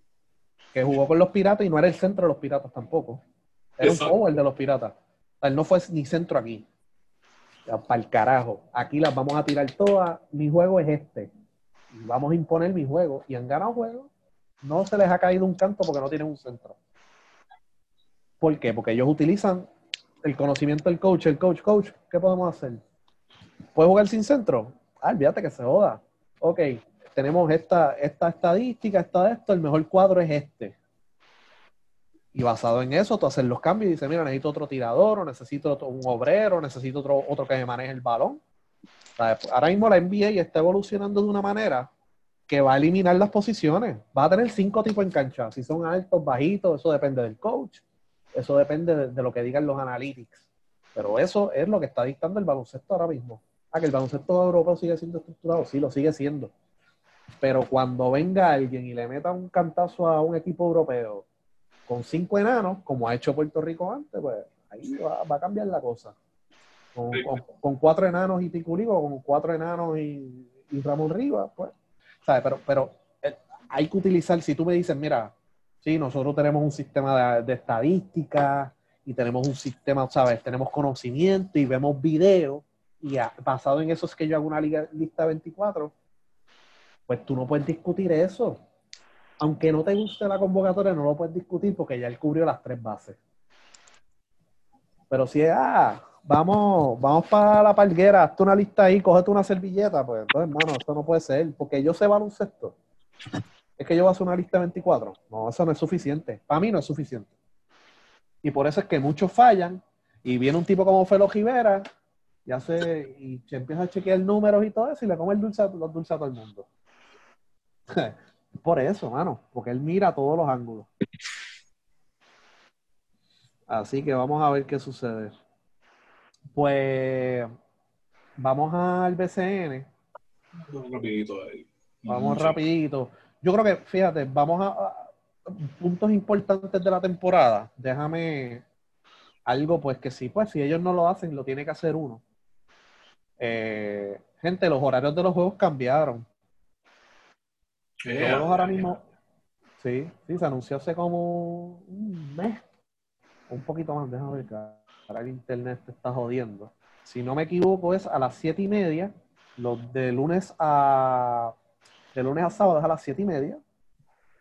Que jugó con los piratas y no era el centro de los piratas tampoco. Era un forward de los piratas. él no fue ni centro aquí. Para el carajo. Aquí las vamos a tirar todas. Mi juego es este. vamos a imponer mi juego. Y han ganado juegos. No se les ha caído un canto porque no tienen un centro. ¿Por qué? Porque ellos utilizan el conocimiento del coach. El coach, coach, ¿qué podemos hacer? ¿Puede jugar sin centro? Ah, olvídate que se joda. Ok, tenemos esta, esta estadística, esta esto, el mejor cuadro es este. Y basado en eso, tú haces los cambios y dices, mira, necesito otro tirador, o necesito un obrero, necesito otro, otro que me maneje el balón. ahora mismo la NBA está evolucionando de una manera que va a eliminar las posiciones. Va a tener cinco tipos en cancha. Si son altos, bajitos, eso depende del coach. Eso depende de, de, lo que digan los analytics. Pero eso es lo que está dictando el baloncesto ahora mismo. Ah, que el baloncesto europeo sigue siendo estructurado. Sí, lo sigue siendo. Pero cuando venga alguien y le meta un cantazo a un equipo europeo con cinco enanos, como ha hecho Puerto Rico antes, pues ahí va, a cambiar la cosa. Con, cuatro enanos y Ticurigo, con cuatro enanos y, Ramón Rivas, pues. ¿sabes? Pero, pero eh, hay que utilizar, si tú me dices, mira, sí, nosotros tenemos un sistema de, de estadística y tenemos un sistema, ¿sabes? Tenemos conocimiento y vemos videos y basado en eso es que yo hago una liga, lista 24 pues tú no puedes discutir eso. Aunque no te guste la convocatoria, no lo puedes discutir porque ya él cubrió las tres bases. Pero si es, ah, vamos, vamos para la palguera, hazte una lista ahí, cógete una servilleta, pues entonces, hermano, esto no puede ser, porque yo sé baloncesto. Es que yo voy a hacer una lista 24. No, eso no es suficiente. Para mí no es suficiente. Y por eso es que muchos fallan y viene un tipo como Felo Rivera y hace y se empieza a chequear números y todo eso y le come el dulce, los dulces a todo el mundo. *laughs* Por eso, mano, porque él mira todos los ángulos. Así que vamos a ver qué sucede. Pues vamos al BCN. Vamos rapidito. Yo creo que, fíjate, vamos a, puntos importantes de la temporada. Déjame algo, pues que sí, pues si ellos no lo hacen, lo tiene que hacer uno. Eh, gente, los horarios de los juegos cambiaron ahora mismo, sí, sí, se anunció hace como un mes, un poquito más, déjame ver, ahora el internet te está jodiendo. Si no me equivoco, es a las siete y media, los de lunes a de lunes a sábado es a las siete y media,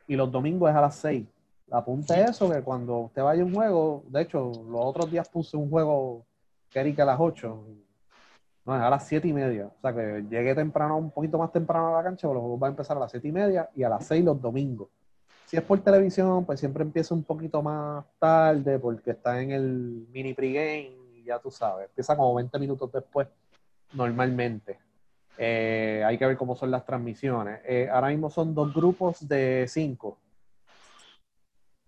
y los domingos es a las 6. Apunte eso, que cuando usted vaya a un juego, de hecho, los otros días puse un juego que era que a las 8, no, es a las 7 y media. O sea que llegué temprano, un poquito más temprano a la cancha, pero los juegos van a empezar a las 7 y media y a las 6 los domingos. Si es por televisión, pues siempre empieza un poquito más tarde porque está en el mini pregame y ya tú sabes, empieza como 20 minutos después normalmente. Eh, hay que ver cómo son las transmisiones. Eh, ahora mismo son dos grupos de cinco.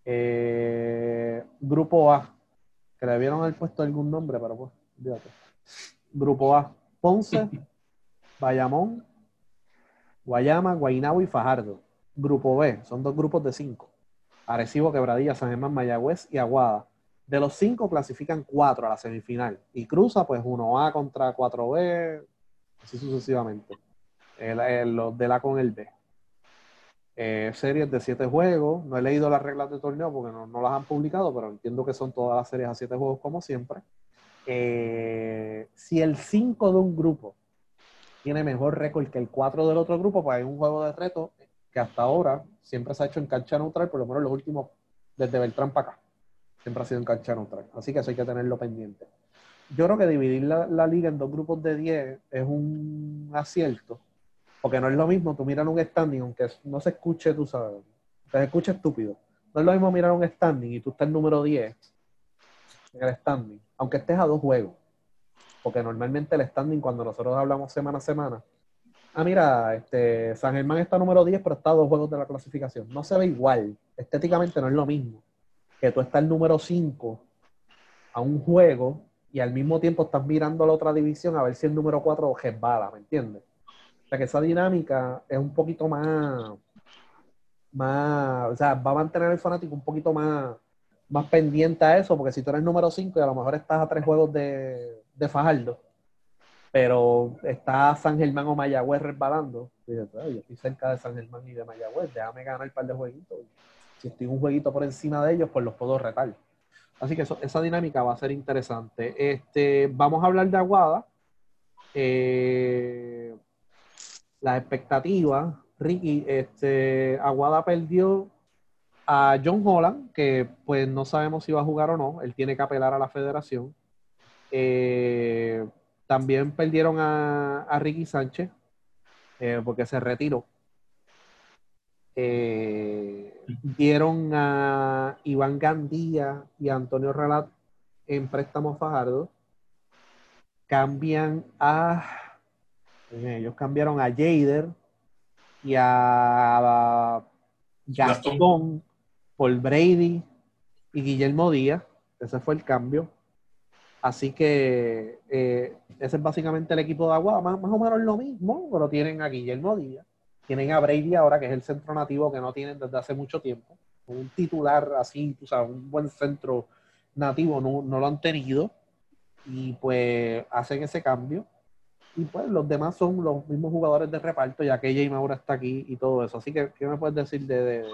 Eh, grupo A, que le debieron haber puesto algún nombre, pero pues, fíjate. Grupo A, Ponce, *laughs* Bayamón, Guayama, Guaynabo y Fajardo. Grupo B, son dos grupos de cinco. Arecibo, Quebradilla, San Germán, Mayagüez y Aguada. De los cinco clasifican cuatro a la semifinal y cruza pues 1A contra 4B, así sucesivamente. los de la con el B. Eh, series de siete juegos. No he leído las reglas de torneo porque no, las han publicado, pero entiendo que son todas las series a siete juegos como siempre. Eh, si el 5 de un grupo tiene mejor récord que el 4 del otro grupo, pues hay un juego de reto que hasta ahora siempre se ha hecho en cancha neutral, por lo menos los últimos, desde Beltrán para acá, siempre ha sido en cancha neutral. Así que eso hay que tenerlo pendiente. Yo creo que dividir la, liga en dos grupos de 10 es un acierto porque no es lo mismo tú mirar un standing, aunque no se escuche, tú sabes, se escuche estúpido. No es lo mismo mirar un standing y tú estás el número 10 el standing, aunque estés a dos juegos. Porque normalmente el standing, cuando nosotros hablamos semana a semana, ah, mira, este, San Germán está número 10, pero está a dos juegos de la clasificación. No se ve igual. Estéticamente no es lo mismo que tú estás el número 5 a un juego y al mismo tiempo estás mirando a la otra división a ver si el número 4 resbala, ¿me entiendes? sea, que esa dinámica es un poquito más, más, o sea, va a mantener el fanático un poquito más, más pendiente a eso, porque si tú eres número 5 y a lo mejor estás a tres juegos de, de Fajardo, pero está San Germán o Mayagüez resbalando, yo estoy cerca de San Germán y de Mayagüez, déjame ganar un par de jueguitos. Si estoy un jueguito por encima de ellos, pues los puedo retar. Así que esa dinámica va a ser interesante. Este, vamos a hablar de Aguada. Eh, las expectativas, Ricky, este, Aguada perdió a John Holland, que pues no sabemos si va a jugar o no, él tiene que apelar a la federación. Eh, también perdieron a, Ricky Sánchez, eh, porque se retiró. Eh, dieron a Iván Gandía y a Antonio Relat en préstamo Fajardo. Cambian a ellos cambiaron a Jader y a Gastón por Brady y Guillermo Díaz. Ese fue el cambio. Así que eh, ese es básicamente el equipo de Agua, más, o menos lo mismo, pero tienen a Guillermo Díaz, tienen a Brady ahora, que es el centro nativo que no tienen desde hace mucho tiempo. Un titular así, tú sabes, un buen centro nativo no, no lo han tenido. Y pues hacen ese cambio y pues los demás son los mismos jugadores de reparto, ya que Jay Maura está aquí y todo eso. Así que, ¿qué me puedes decir de,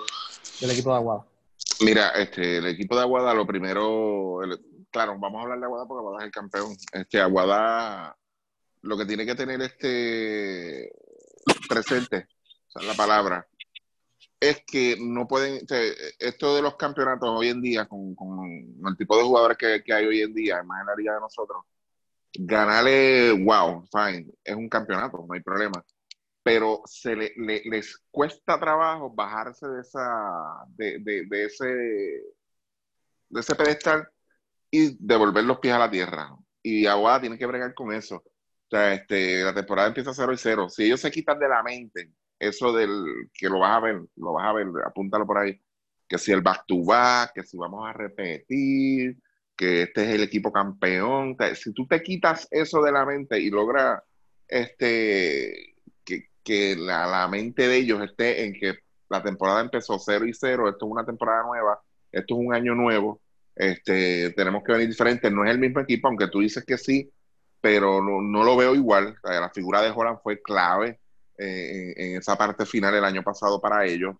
del equipo de Aguada? Mira, este, el equipo de Aguada, lo primero, claro, vamos a hablar de Aguada porque Aguada es el campeón. Este, Aguada, lo que tiene que tener este presente, o sea, la palabra, es que no pueden, esto de los campeonatos hoy en día, con, el tipo de jugadores que, que hay hoy en día, más en la liga de nosotros, ganarle, wow, fine, es un campeonato, no hay problema. Pero se le, les cuesta trabajo bajarse de esa, de, de, ese, de ese pedestal y devolver los pies a la tierra. Y Aguada tiene que bregar con eso. O sea, este, la temporada empieza 0 y 0. Si ellos se quitan de la mente eso del que lo vas a ver, lo vas a ver, apúntalo por ahí, que si el back to back, que si vamos a repetir, que este es el equipo campeón. Si tú te quitas eso de la mente y logras este, que, la, mente de ellos esté en que la temporada empezó 0 y 0, esto es una temporada nueva, esto es un año nuevo, este, tenemos que venir diferente, no es el mismo equipo, aunque tú dices que sí, pero no, lo veo igual. La figura de Holland fue clave eh, en, en, esa parte final el año pasado para ellos.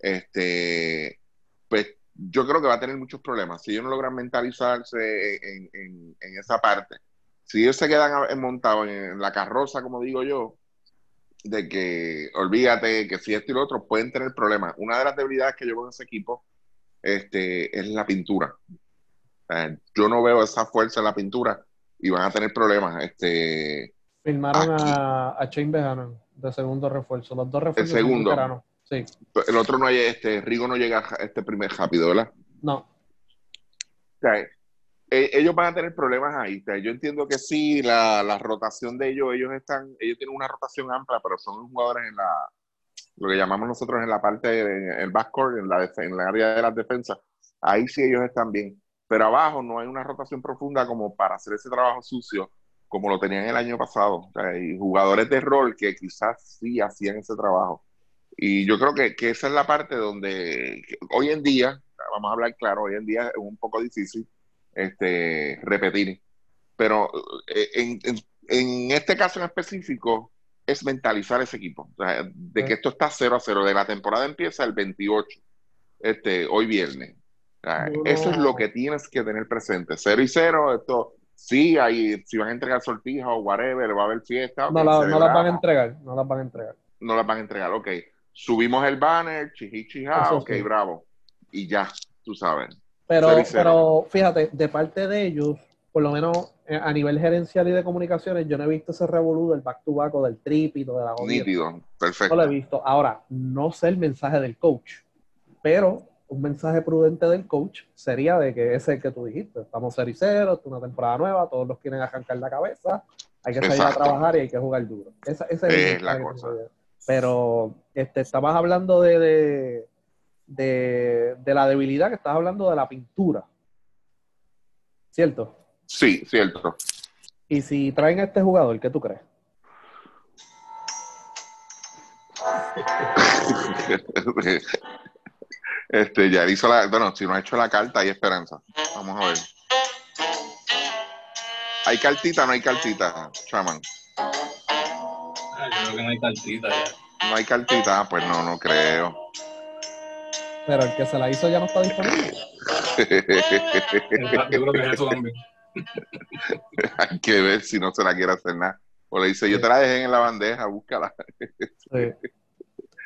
Este, pues yo creo que va a tener muchos problemas. Si ellos no logran mentalizarse en, esa parte, si ellos se quedan montados en la carroza, como digo yo, de que olvídate que si esto y lo otro pueden tener problemas. Una de las debilidades que yo veo en ese equipo este, es la pintura. yo no veo esa fuerza en la pintura y van a tener problemas. Este, Firmaron a, a Shane de segundo refuerzo. Los dos refuerzos. El segundo. Sí. El otro no hay, este, Rigo no llega este primer rápido, ¿verdad? No. E, ellos van a tener problemas ahí. yo entiendo que sí, la, la, rotación de ellos, ellos están, ellos tienen una rotación amplia, pero son jugadores en la, lo que llamamos nosotros en la parte, en el backcourt, en la, en la área de las defensas. Ahí sí ellos están bien. Pero abajo no hay una rotación profunda como para hacer ese trabajo sucio como lo tenían el año pasado. hay jugadores de rol que quizás sí hacían ese trabajo. Y yo creo que, que esa es la parte donde hoy en día, vamos a hablar claro, hoy en día es un poco difícil este, repetir. Pero eh, en, en, este caso en específico es mentalizar ese equipo, de que esto está 0 a 0, de la temporada empieza el 28, este, hoy viernes. Eso es lo que tienes que tener presente, 0 y 0, esto sí, ahí, si van a entregar sortijas o whatever, va a haber fiesta. No, no las van a entregar, no las van a entregar. No las van a entregar, ok. Subimos el banner, chiji, ok, bravo. Y ya, tú sabes. Pero, pero fíjate, de parte de ellos, por lo menos eh, a nivel gerencial y de comunicaciones, yo no he visto ese revolú del back to back o del tripito, de la Nítido, perfecto. No lo he visto. Ahora, no sé el mensaje del coach, pero un mensaje prudente del coach sería de que ese es el que tú dijiste. Estamos 0 y 0, es una temporada nueva, todos los quieren arrancar la cabeza, hay que salir a trabajar y hay que jugar duro. Esa, es, la cosa. Pero este, estabas hablando de de, la debilidad que estás hablando de la pintura. ¿Cierto? Sí, cierto. Y si traen a este jugador, ¿qué tú crees? *laughs* este, ya hizo la. Bueno, si no ha hecho la carta, hay esperanza. Vamos a ver. ¿Hay cartita no hay cartita, chaman? Ah, yo creo que no hay cartita No hay cartita, pues no, no creo. Pero el que se la hizo ya no está disponible. Yo creo que es eso también. *laughs* Hay que ver si no se la quiere hacer nada. O le dice, yo te la dejé en la bandeja, búscala.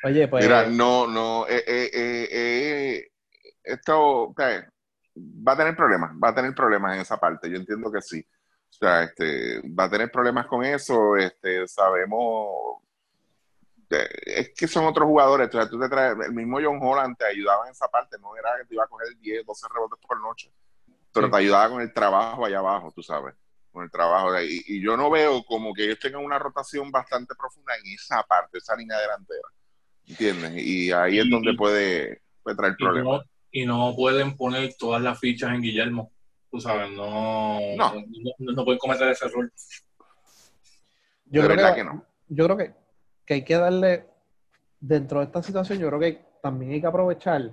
Oye, pues. Mira, no, no. Eh, eh, eh, eh esto va a tener problemas, va a tener problemas en esa parte. Yo entiendo que sí. O sea, este, va a tener problemas con eso. Este, sabemos es que son otros jugadores. tú te traes, el mismo John Holland te ayudaba en esa parte, no era que te iba a coger 10, 12 rebotes por noche, pero te ayudaba con el trabajo allá abajo, tú sabes, con el trabajo. De ahí. Y yo no veo como que ellos tengan una rotación bastante profunda en esa parte, esa línea delantera. ¿Entiendes? Y ahí es donde puede, traer problemas. y no pueden poner todas las fichas en Guillermo. Tú sabes, no, no. no, pueden cometer ese error. Yo creo que no. Yo creo que que hay que darle, dentro de esta situación, yo creo que también hay que aprovechar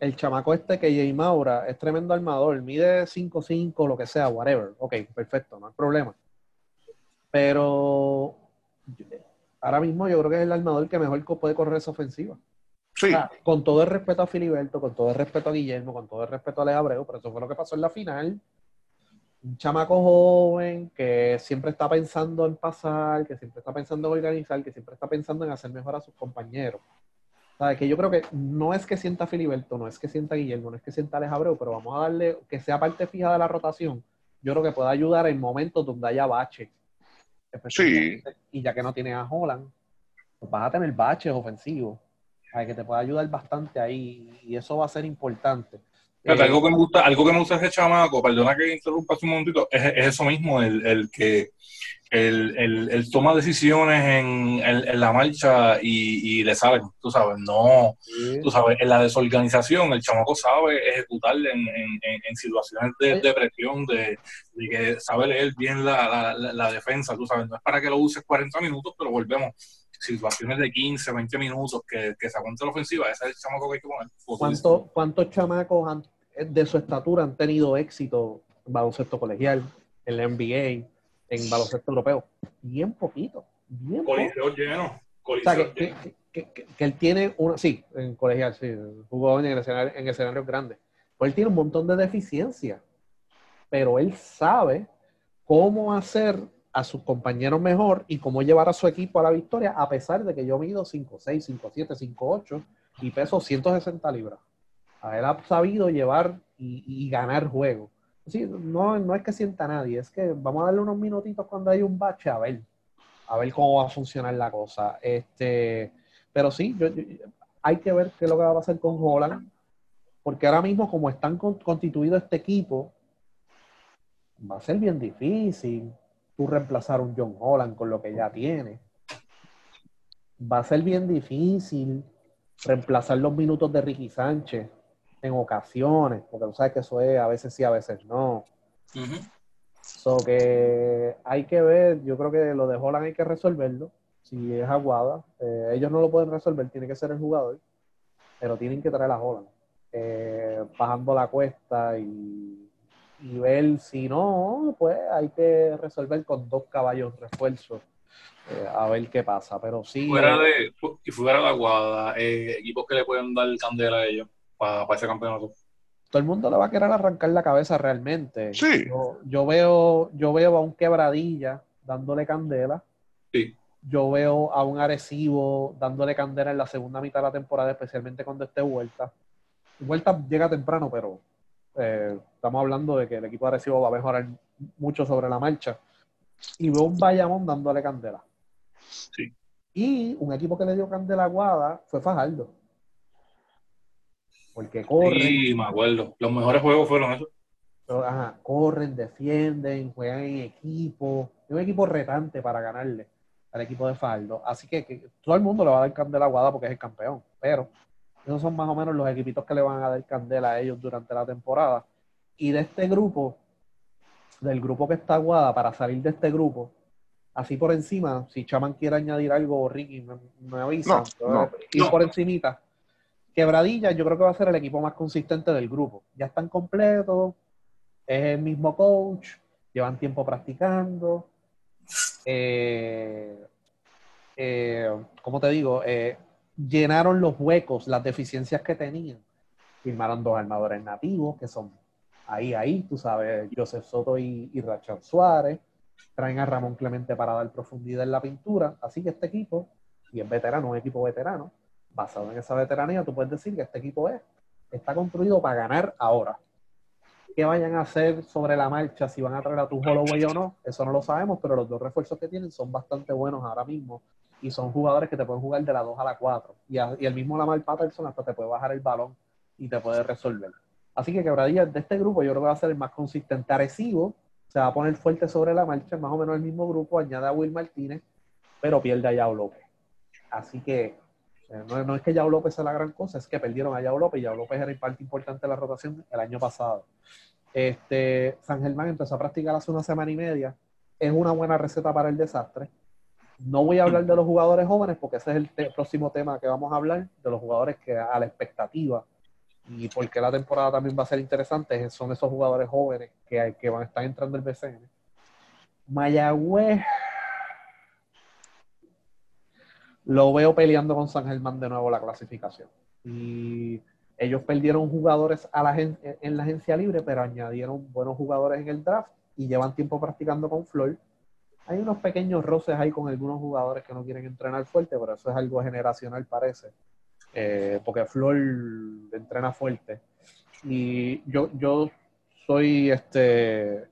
el chamaco este que Jay Maura es tremendo armador, mide 5'5, lo que sea, whatever. Ok, perfecto, no hay problema. Pero ahora mismo yo creo que es el armador que mejor puede correr esa ofensiva. Sí. con todo el respeto a Filiberto, con todo el respeto a Guillermo, con todo el respeto a Alex Abreu, pero eso fue lo que pasó en la final un chamaco joven que siempre está pensando en pasar, que siempre está pensando en organizar, que siempre está pensando en hacer mejor a sus compañeros. ¿Sabe? Que yo creo que no es que sienta Filiberto, no es que sienta Guillermo, no es que sienta Alex Abreu, pero vamos a darle que sea parte fija de la rotación. Yo creo que puede ayudar en momentos donde haya baches. Sí. Y ya que no tienes a Holland, pues vas a tener baches ofensivos. que te pueda ayudar bastante ahí y eso va a ser importante. Eh, algo que me gusta, algo que me gusta de ese chamaco, perdona que interrumpa un momentito, es, eso mismo, el, el que el, el, toma decisiones en, en, la marcha y, y, le salen, tú sabes, no, tú sabes, en la desorganización el chamaco sabe ejecutar en, en, situaciones de, de presión, de, que sabe leer bien la, la, la, defensa, tú sabes, no es para que lo uses 40 minutos, pero volvemos, situaciones de 15, 20 minutos que, que se aguante la ofensiva, ese es el chamaco que hay que poner. ¿Cuánto, ¿Cuántos chamacos han de su estatura han tenido éxito en baloncesto colegial, en la NBA, en baloncesto europeo. Bien poquito. Bien Coliseo lleno. o sea, que, que, él tiene una, sí, en colegial, sí, jugó en, el escenario, en escenarios grandes. Pues él tiene un montón de deficiencias, pero él sabe cómo hacer a sus compañeros mejor y cómo llevar a su equipo a la victoria, a pesar de que yo mido 5'6, 5'7, 5'8 y peso 160 libras. A él ha sabido llevar y, ganar juego. Sí, no, no es que sienta nadie, es que vamos a darle unos minutitos cuando hay un bache a ver, a ver cómo va a funcionar la cosa. Este, pero sí, hay que ver qué es lo que va a pasar con Holland, porque ahora mismo como están constituido este equipo, va a ser bien difícil tú reemplazar un John Holland con lo que ya tiene. Va a ser bien difícil reemplazar los minutos de Ricky Sánchez en ocasiones, porque tú sabes que eso es a veces sí, a veces no. So que hay que ver, yo creo que lo de Holland hay que resolverlo, si es aguada. Eh, ellos no lo pueden resolver, tiene que ser el jugador, pero tienen que traer a Holland. Eh, bajando la cuesta y y ver si no, pues hay que resolver con dos caballos refuerzos eh, a ver qué pasa. Pero sí. Fuera de, y fuera de la guada, eh, equipos que le pueden dar candela a ellos para, ese campeonato. Todo el mundo le va a querer arrancar la cabeza realmente. Sí. Yo, veo, yo veo a un quebradilla dándole candela. Sí. Yo veo a un Arecibo dándole candela en la segunda mitad de la temporada, especialmente cuando esté vuelta. Vuelta llega temprano, pero eh, estamos hablando de que el equipo agresivo va a mejorar mucho sobre la marcha. Y veo un Bayamón dándole candela. Sí. Y un equipo que le dio candela aguada fue Fajardo. Porque corren. Sí, me acuerdo. Los mejores juegos fueron esos. corren, defienden, juegan en equipo. Es un equipo retante para ganarle al equipo de Fajardo. Así que, que, todo el mundo le va a dar candela aguada porque es el campeón. Pero esos son más o menos los equipitos que le van a dar candela a ellos durante la temporada. Y de este grupo, del grupo que está aguada, para salir de este grupo, así por encima, si Chaman quiere añadir algo, Ricky me, avisa, y por encimita. Quebradilla, yo creo que va a ser el equipo más consistente del grupo. Ya están completos, es el mismo coach, llevan tiempo practicando. Eh, eh, ¿Cómo te digo? Eh, llenaron los huecos, las deficiencias que tenían. Firmaron dos armadores nativos, que son ahí, ahí, tú sabes, Joseph Soto y, y Rachel Suárez. Traen a Ramón Clemente para dar profundidad en la pintura. Así que este equipo, y es veterano, un equipo veterano, basado en esa veteranía, tú puedes decir que este equipo es, está construido para ganar ahora. ¿Qué vayan a hacer sobre la marcha? Si van a traer a tu Holloway o no, eso no lo sabemos, pero los dos refuerzos que tienen son bastante buenos ahora mismo y son jugadores que te pueden jugar de la 2 a la 4. Y, el mismo Lamar Patterson hasta te puede bajar el balón y te puede resolver. Así que Quebradilla de este grupo yo creo que va a ser el más consistente. Arecibo se va a poner fuerte sobre la marcha, más o menos el mismo grupo, añade a Will Martínez, pero pierde a Yao López. Así que eh, no, es que Yao López sea la gran cosa, es que perdieron a Yao López Yao López era parte importante de la rotación el año pasado. Este, San Germán empezó a practicar hace una semana y media. Es una buena receta para el desastre no voy a hablar de los jugadores jóvenes porque ese es el próximo tema que vamos a hablar, de los jugadores que a la expectativa y porque la temporada también va a ser interesante, son esos jugadores jóvenes que, que van a estar entrando el BCN. Mayagüez lo veo peleando con San Germán de nuevo la clasificación. Y ellos perdieron jugadores en la agencia libre, pero añadieron buenos jugadores en el draft y llevan tiempo practicando con Flor hay unos pequeños roces ahí con algunos jugadores que no quieren entrenar fuerte, pero eso es algo generacional, parece. Eh, porque Flor entrena fuerte. Y yo, yo soy este.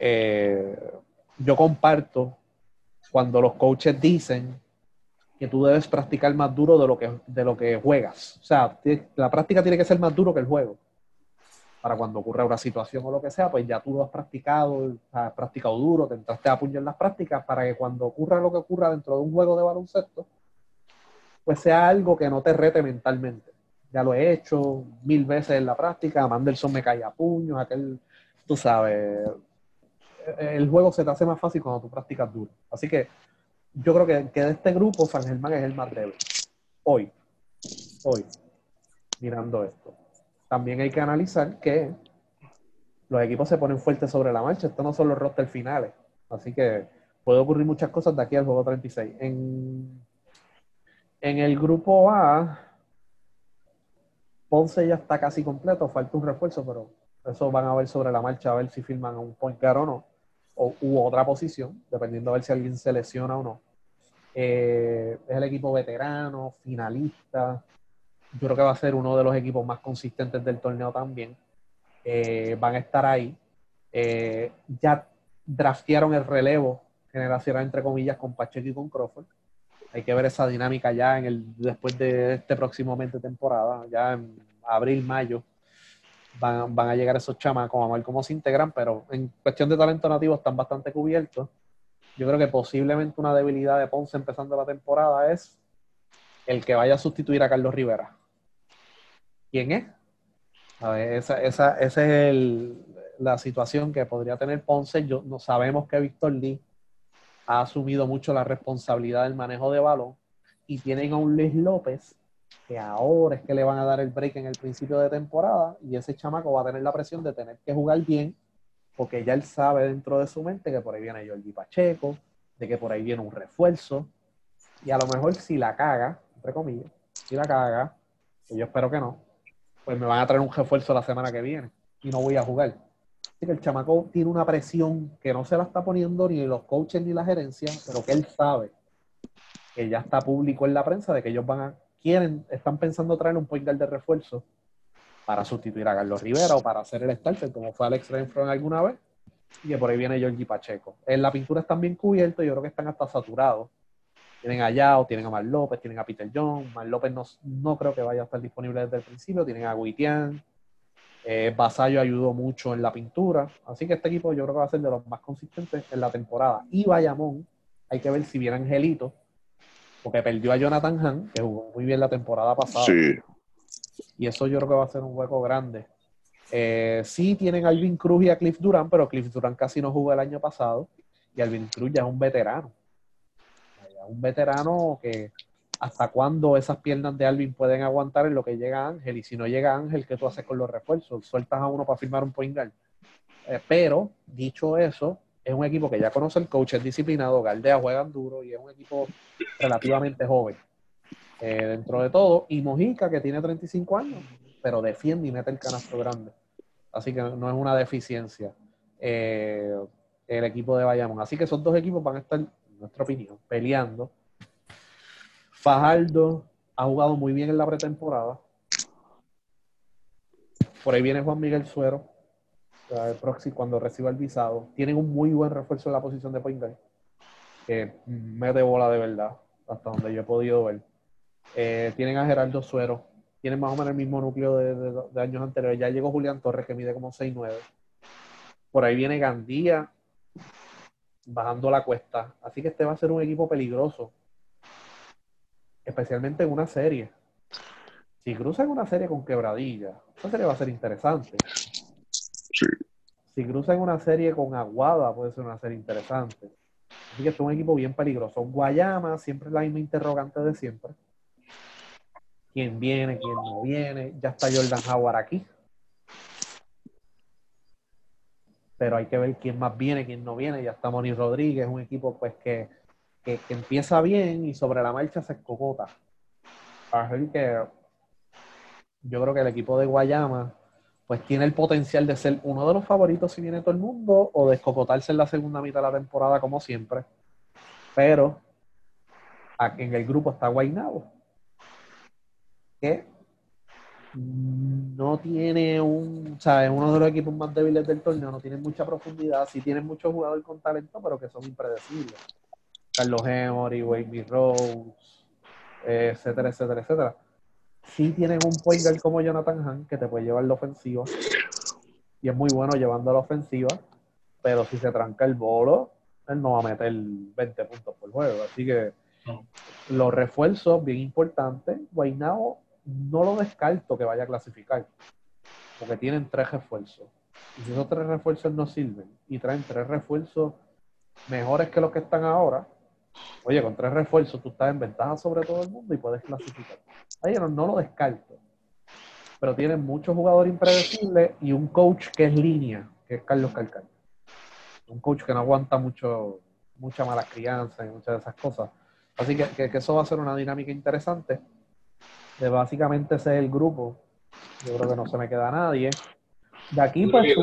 Eh, yo comparto cuando los coaches dicen que tú debes practicar más duro de lo que, de lo que juegas. O sea, la práctica tiene que ser más duro que el juego para cuando ocurra una situación o lo que sea, pues ya tú lo has practicado, has practicado duro, te entraste a puño en las prácticas para que cuando ocurra lo que ocurra dentro de un juego de baloncesto, pues sea algo que no te rete mentalmente. Ya lo he hecho mil veces en la práctica, Mandelson me cae a puños, aquel, tú sabes, el juego se te hace más fácil cuando tú practicas duro. Así que yo creo que, que de este grupo San Germán es el más débil. Hoy, hoy, mirando esto también hay que analizar que los equipos se ponen fuertes sobre la marcha. Estos no son los rosters finales. Así que puede ocurrir muchas cosas de aquí al juego 36. En, en el grupo A, Ponce ya está casi completo. Falta un refuerzo, pero eso van a ver sobre la marcha a ver si firman un point guard o no. O, u otra posición, dependiendo a ver si alguien se lesiona o no. Eh, es el equipo veterano, finalista. Yo creo que va a ser uno de los equipos más consistentes del torneo también. Eh, van a estar ahí. Eh, ya draftearon el relevo generacional, entre comillas, con Pacheco y con Crawford. Hay que ver esa dinámica ya en el después de este próximo mes de temporada, ya en abril, mayo van, van a llegar esos chamacos a ver cómo se integran, pero en cuestión de talento nativo están bastante cubiertos. Yo creo que posiblemente una debilidad de Ponce empezando la temporada es el que vaya a sustituir a Carlos Rivera. ¿Quién es? A ver, esa, esa, es el, la situación que podría tener Ponce. Yo, no sabemos que Víctor Lee ha asumido mucho la responsabilidad del manejo de balón y tienen a un Luis López que ahora es que le van a dar el break en el principio de temporada y ese chamaco va a tener la presión de tener que jugar bien porque ya él sabe dentro de su mente que por ahí viene Jordi Pacheco, de que por ahí viene un refuerzo y a lo mejor si la caga, entre comillas, si la caga, que yo espero que no, pues me van a traer un refuerzo la semana que viene y no voy a jugar. Así que el chamaco tiene una presión que no se la está poniendo ni los coaches ni la gerencia, pero que él sabe que ya está público en la prensa de que ellos van a quieren, están pensando traer un point de refuerzo para sustituir a Carlos Rivera o para hacer el starter, como fue Alex Renfro alguna vez, y que por ahí viene Georgie Pacheco. En la pintura están bien cubiertos, yo creo que están hasta saturados. Tienen a Yao, tienen a Mar López, tienen a Peter John. Mar López no, no creo que vaya a estar disponible desde el principio. Tienen a Guitián. Eh, Basayo ayudó mucho en la pintura. Así que este equipo yo creo que va a ser de los más consistentes en la temporada. Y Bayamón, hay que ver si viene Angelito, porque perdió a Jonathan Hahn, que jugó muy bien la temporada pasada. Sí. Y eso yo creo que va a ser un hueco grande. Eh, sí tienen a Alvin Cruz y a Cliff Durán, pero Cliff Durán casi no jugó el año pasado. Y Alvin Cruz ya es un veterano. Ya un veterano que hasta cuándo esas piernas de Alvin pueden aguantar en lo que llega Ángel. Y si no llega Ángel, ¿qué tú haces con los refuerzos? Sueltas a uno para firmar un point guard. Eh, pero, dicho eso, es un equipo que ya conoce el coach, es disciplinado, Galdea juegan duro y es un equipo relativamente joven eh, dentro de todo. Y Mojica, que tiene 35 años, pero defiende y mete el canasto grande. Así que no es una deficiencia eh, el equipo de Bayamón. Así que esos dos equipos van a estar, en nuestra opinión, peleando. Fajardo ha jugado muy bien en la pretemporada. Por ahí viene Juan Miguel Suero, el Proxy cuando reciba el visado. Tienen un muy buen refuerzo en la posición de point guard, que mete bola de verdad, hasta donde yo he podido ver. Eh, tienen a Gerardo Suero, tienen más o menos el mismo núcleo de, años anteriores. Ya llegó Julián Torres, que mide como 6'9". Por ahí viene Gandía, bajando la cuesta. Así que este va a ser un equipo peligroso, especialmente en una serie. Si cruzan una serie con quebradilla, esa serie va a ser interesante. Si cruzan una serie con Aguada, puede ser una serie interesante. Así que es un equipo bien peligroso. Guayama, siempre es la misma interrogante de siempre. ¿Quién viene, quién no viene? Ya está Jordan Howard aquí. Pero hay que ver quién más viene, quién no viene. Ya está Moni Rodríguez, un equipo pues que, que, empieza bien y sobre la marcha se escocota. Así que yo creo que el equipo de Guayama pues tiene el potencial de ser uno de los favoritos si viene todo el mundo o de escocotarse en la segunda mitad de la temporada como siempre. Pero aquí en el grupo está Guaynabo, que no tiene un, o sea, es uno de los equipos más débiles del torneo, no tiene mucha profundidad, sí tiene muchos jugadores con talento, pero que son impredecibles. Carlos Emory, Wade Rose, etcétera, etcétera, etcétera sí tienen un point guard como Jonathan Hahn que te puede llevar la ofensiva y es muy bueno llevando a la ofensiva, pero si se tranca el bolo, él no va a meter 20 puntos por juego. Así que los refuerzos, bien importantes, Guaynabo no lo descarto que vaya a clasificar, porque tienen tres refuerzos. Y si esos tres refuerzos no sirven y traen tres refuerzos mejores que los que están ahora, Oye, con tres refuerzos tú estás en ventaja sobre todo el mundo y puedes clasificar. No, lo descarto. Pero tienen muchos jugadores impredecibles y un coach que es línea, que es Carlos Calcal. Un coach que no aguanta mucho, mucha mala crianza y muchas de esas cosas. Así que, que, eso va a ser una dinámica interesante. De básicamente ese es el grupo. Yo creo que no se me queda nadie. De aquí, pues.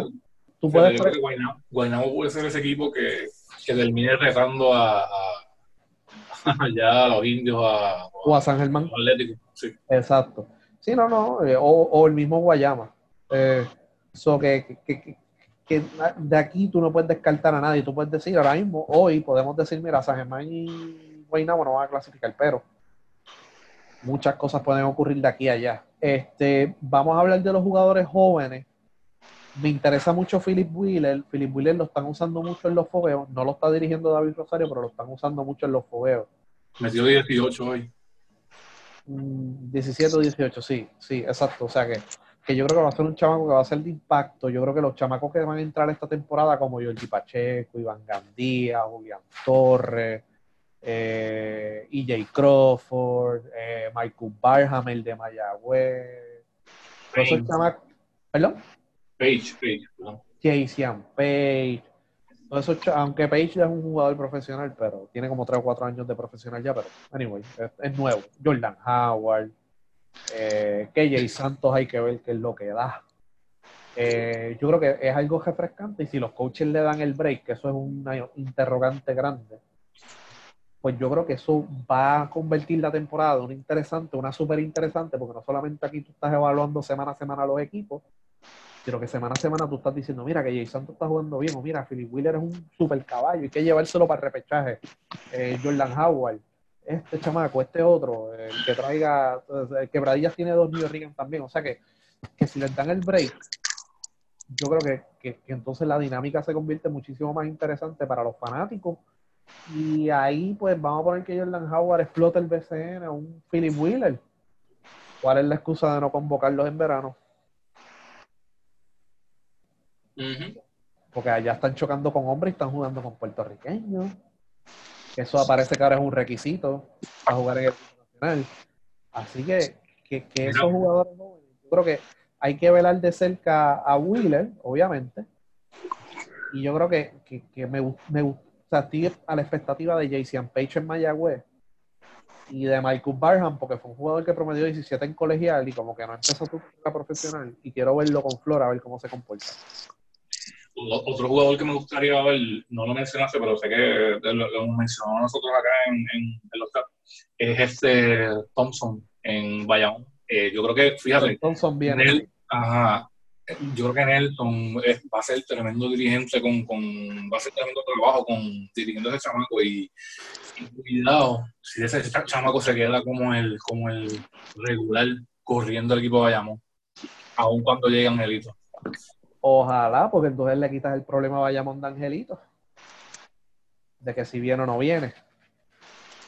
tú puedes... Yo creo que Guaynabo, Guaynabo puede ser ese equipo que, que termine retando a, a, *laughs* allá a los indios, a, o a San Germán. Atlético. Sí. Exacto. Sí, no, no. eh, o, o el mismo Guayama. Eh, so que, que, que- que de aquí tú no puedes descartar a nadie. Tú puedes decir ahora mismo, hoy podemos decir, mira, San Germán y Guaynabo no van a clasificar, pero muchas cosas pueden ocurrir de aquí a allá. Este, vamos a hablar de los jugadores jóvenes. Me interesa mucho Philip Wheeler. Philip Wheeler lo están usando mucho en los fogueos. No lo está dirigiendo David Rosario, pero lo están usando mucho en los fogueos. Metió 18 hoy. Mm, 17 o 18, sí, sí, exacto. O sea que, que yo creo que va a ser un chamaco que va a ser de impacto. Yo creo que los chamacos que van a entrar esta temporada, como Jordi Pacheco, Iván Gandía, Julián Torres, eh, EJ Crawford, eh, Michael Barham, el de Mayagüez, todos esos Page, chamacos, perdón, Page, Page, perdón. Jason Page, aunque Page es un jugador profesional, pero tiene como 3 o 4 años de profesional ya, pero anyway, es, nuevo. Jordan Howard, eh, KJ Santos hay que ver qué es lo que da. Eh, yo creo que es algo refrescante y si los coaches le dan el break, que eso es una interrogante grande, pues yo creo que eso va a convertir la temporada de una interesante, una súper interesante, porque no solamente aquí tú estás evaluando semana a semana los equipos, sino que semana a semana tú estás diciendo, mira, que Jay Santos está jugando bien, o mira, Philip Wheeler es un super caballo, hay que llevárselo para repechaje. Eh, Jordan Howard, este chamaco, este otro, el que traiga, el Quebradillas tiene dos New Reagan también, o sea que, que si les dan el break, yo creo que, que- entonces la dinámica se convierte muchísimo más interesante para los fanáticos. Y ahí, pues, vamos a poner que Jordan Howard explota el BCN un Philip Wheeler. ¿Cuál es la excusa de no convocarlos en verano? Porque allá están chocando con hombres y están jugando con puertorriqueños. Que eso aparece que ahora es un requisito para jugar en el nacional. Así que, que, que esos jugadores jóvenes, yo creo que hay que velar de cerca a Wheeler, obviamente. Y yo creo que, que, que me, me o sea, estoy a la expectativa de Jason Page en Mayagüez y de Michael Barham, porque fue un jugador que promedió 17 en colegial y como que no empezó su carrera profesional. Y quiero verlo con Flora, a ver cómo se comporta. Otro jugador que me gustaría ver, no lo mencionaste, pero sé que lo, lo mencionamos nosotros acá en, en, en los chats, es este Thompson en Bayamón. Eh, yo creo que, fíjate, Thompson viene. Nel- ajá, yo creo que Nelson es- va a ser tremendo dirigente con, con va a ser tremendo trabajo con dirigiendo a ese chamaco y, y cuidado si ese ch- chamaco se queda como el como el regular corriendo el equipo de Bayamón aun cuando llegue Angelito Ojalá, porque entonces le quitas el problema a Bayamón de Angelito. De que si viene o no viene.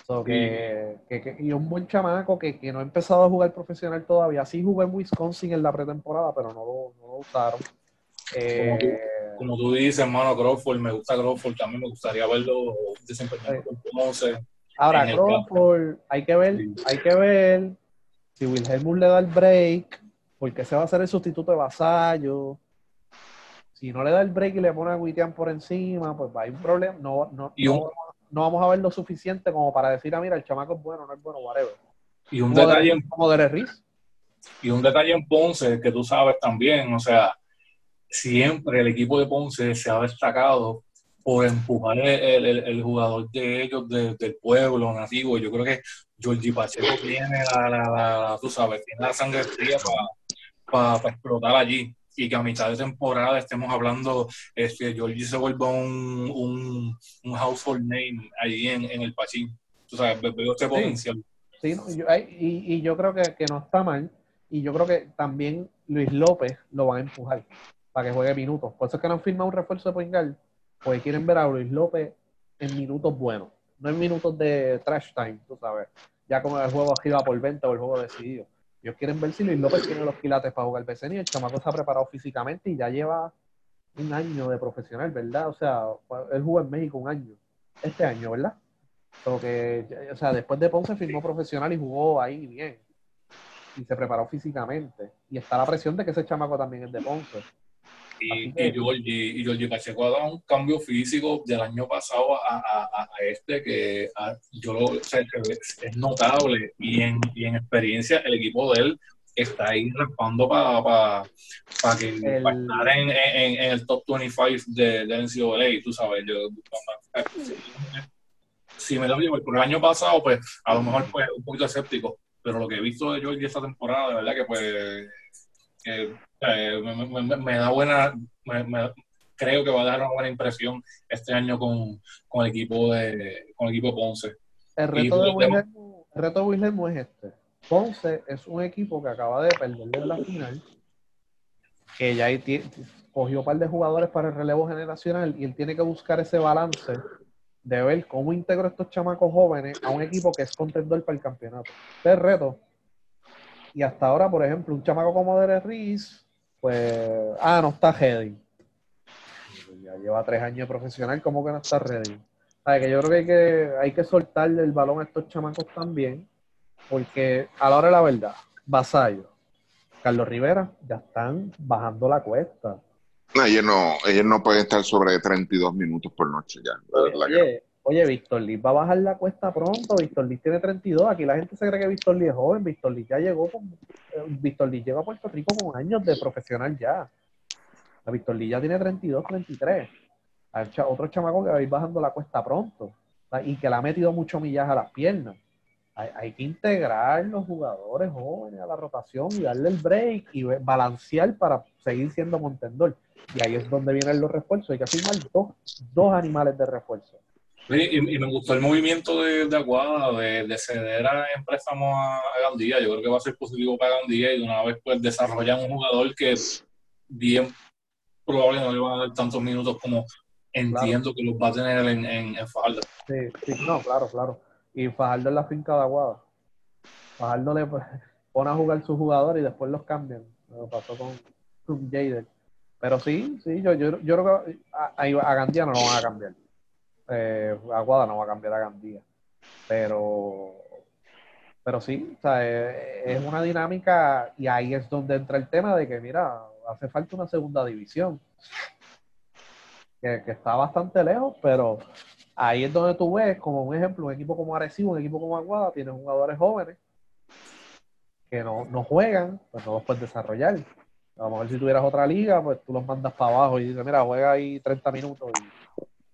So, que, que- que- y un buen chamaco que, que no ha empezado a jugar profesional todavía. Sí jugó en Wisconsin en la pretemporada, pero no lo, no lo usaron. Eh, como tú dices hermano Crawford me gusta Crawford también me gustaría verlo con Ponce ahora, Crawford, hay que ver, Sí. hay que ver si Wilhelmus le da el break, porque ese va a ser el sustituto de Vasallo. Si no le da el break y le pone a Witian por encima, pues va a haber un problema. No, no, Y un- no, no vamos a ver lo suficiente como para decir, ah, mira, el chamaco es bueno, no es bueno, whatever. y un Como detalle de, como de Riz. Y un detalle en Ponce que tú sabes también, o sea, siempre el equipo de Ponce se ha destacado por empujar el, el- el jugador de ellos, de- del pueblo nativo. Yo creo que Georgie Pacheco tiene la, la- la- tú sabes, tiene la sangre fría para explotar allí. Y que a mitad de temporada estemos hablando, este, Georgie se vuelva un, un, un household name allí en, en el Pachín. Tú sabes, veo este potencial. Sí, no, y yo, y, y yo creo que, que no está mal. Y yo creo que también Luis López lo van a empujar para que juegue minutos. Por eso es que no han firmado un refuerzo de Poingal, porque quieren ver a Luis López en minutos buenos, no en minutos de trash time, tú sabes. Ya como el juego gira por 20 o el juego decidido. Ellos quieren ver si Luis López tiene los quilates para jugar BCN y el chamaco está preparado físicamente y ya lleva un año de profesional, ¿verdad? O sea, él jugó en México un año, este año, ¿verdad? So que, o sea, después de Ponce firmó profesional y jugó ahí bien. Y se preparó físicamente. Y está la presión de que ese chamaco también es de Ponce. Y, que- y Georgie, y Georgie Pacheco ha dado un cambio físico del año pasado a, a- a- este que a- yo lo, o sea, que es, notable y en, y en experiencia el equipo de él está ahí raspando para que El- para estar en, en- en el top 25 de, de NCAA, tú sabes, yo si, me lo por el año pasado, pues a lo mejor pues un poquito escéptico, pero lo que he visto de Georgia esta temporada, de verdad que pues que, eh, me, me- me- me da buena, me- creo que va a dar una buena impresión este año con, con el equipo de con el equipo Ponce. El reto, de Wilhelm, el reto de Wilhelm es este. Ponce es un equipo que acaba de perder en la final, que ya cogió un par de jugadores para el relevo generacional y él tiene que buscar ese balance de ver cómo integro estos chamacos jóvenes a un equipo que es contendor para el campeonato. Este es el reto. Y hasta ahora, por ejemplo, un chamaco como Derek Reese, pues, ah, no está ready. Ya lleva tres años de profesional, ¿cómo que no está ready? ¿Sabe? Que yo creo que hay, que hay que soltarle el balón a estos chamacos también, porque a la hora de la verdad, Vasallo, Carlos Rivera, ya están bajando la cuesta. No, ellos no, ellos no pueden estar sobre 32 minutos por noche ya. que no. Oye, Víctor Liz va a bajar la cuesta pronto. Víctor Liz tiene 32. Aquí la gente se cree que Víctor Liz es joven. Víctor Liz ya llegó con. eh, Víctor Liz llega a Puerto Rico con años de profesional ya. La Víctor Liz ya tiene 32, 33. Hay otro chamaco que va a ir bajando la cuesta pronto. ¿sabes? Y que le ha metido mucho millaje a las piernas. Hay, que integrar los jugadores jóvenes a la rotación y darle el break y balancear para seguir siendo contendor. Y ahí es donde vienen los refuerzos. Hay que firmar dos, dos animales de refuerzo. Sí, y, y me gustó el movimiento de, de Aguada de, de ceder a, préstamo a, a Gandía. Yo creo que va a ser positivo para Gandía y de una vez pues desarrollan un jugador que bien probable no le van a dar tantos minutos como entiendo que los va a tener en, en, en Falda. Sí, sí, no, claro, claro. Y Fajardo en la finca de Aguada. Fajardo le pone a jugar sus jugadores y después los cambian. Lo pasó con, con Jader. Pero sí, sí, yo, yo, yo creo que a, a, a Gandía no lo van a cambiar. Eh, Aguada no va a cambiar a Gandía. Pero, pero sí, o eh, es una dinámica y ahí es donde entra el tema de que, mira, hace falta una segunda división. Que, que está bastante lejos, pero ahí es donde tú ves, como un ejemplo, un equipo como Arecibo, un equipo como Aguada, tiene jugadores jóvenes que no, no juegan, pues no los puedes desarrollar. A lo mejor si tuvieras otra liga, pues tú los mandas para abajo y dices, mira, juega ahí 30 minutos y,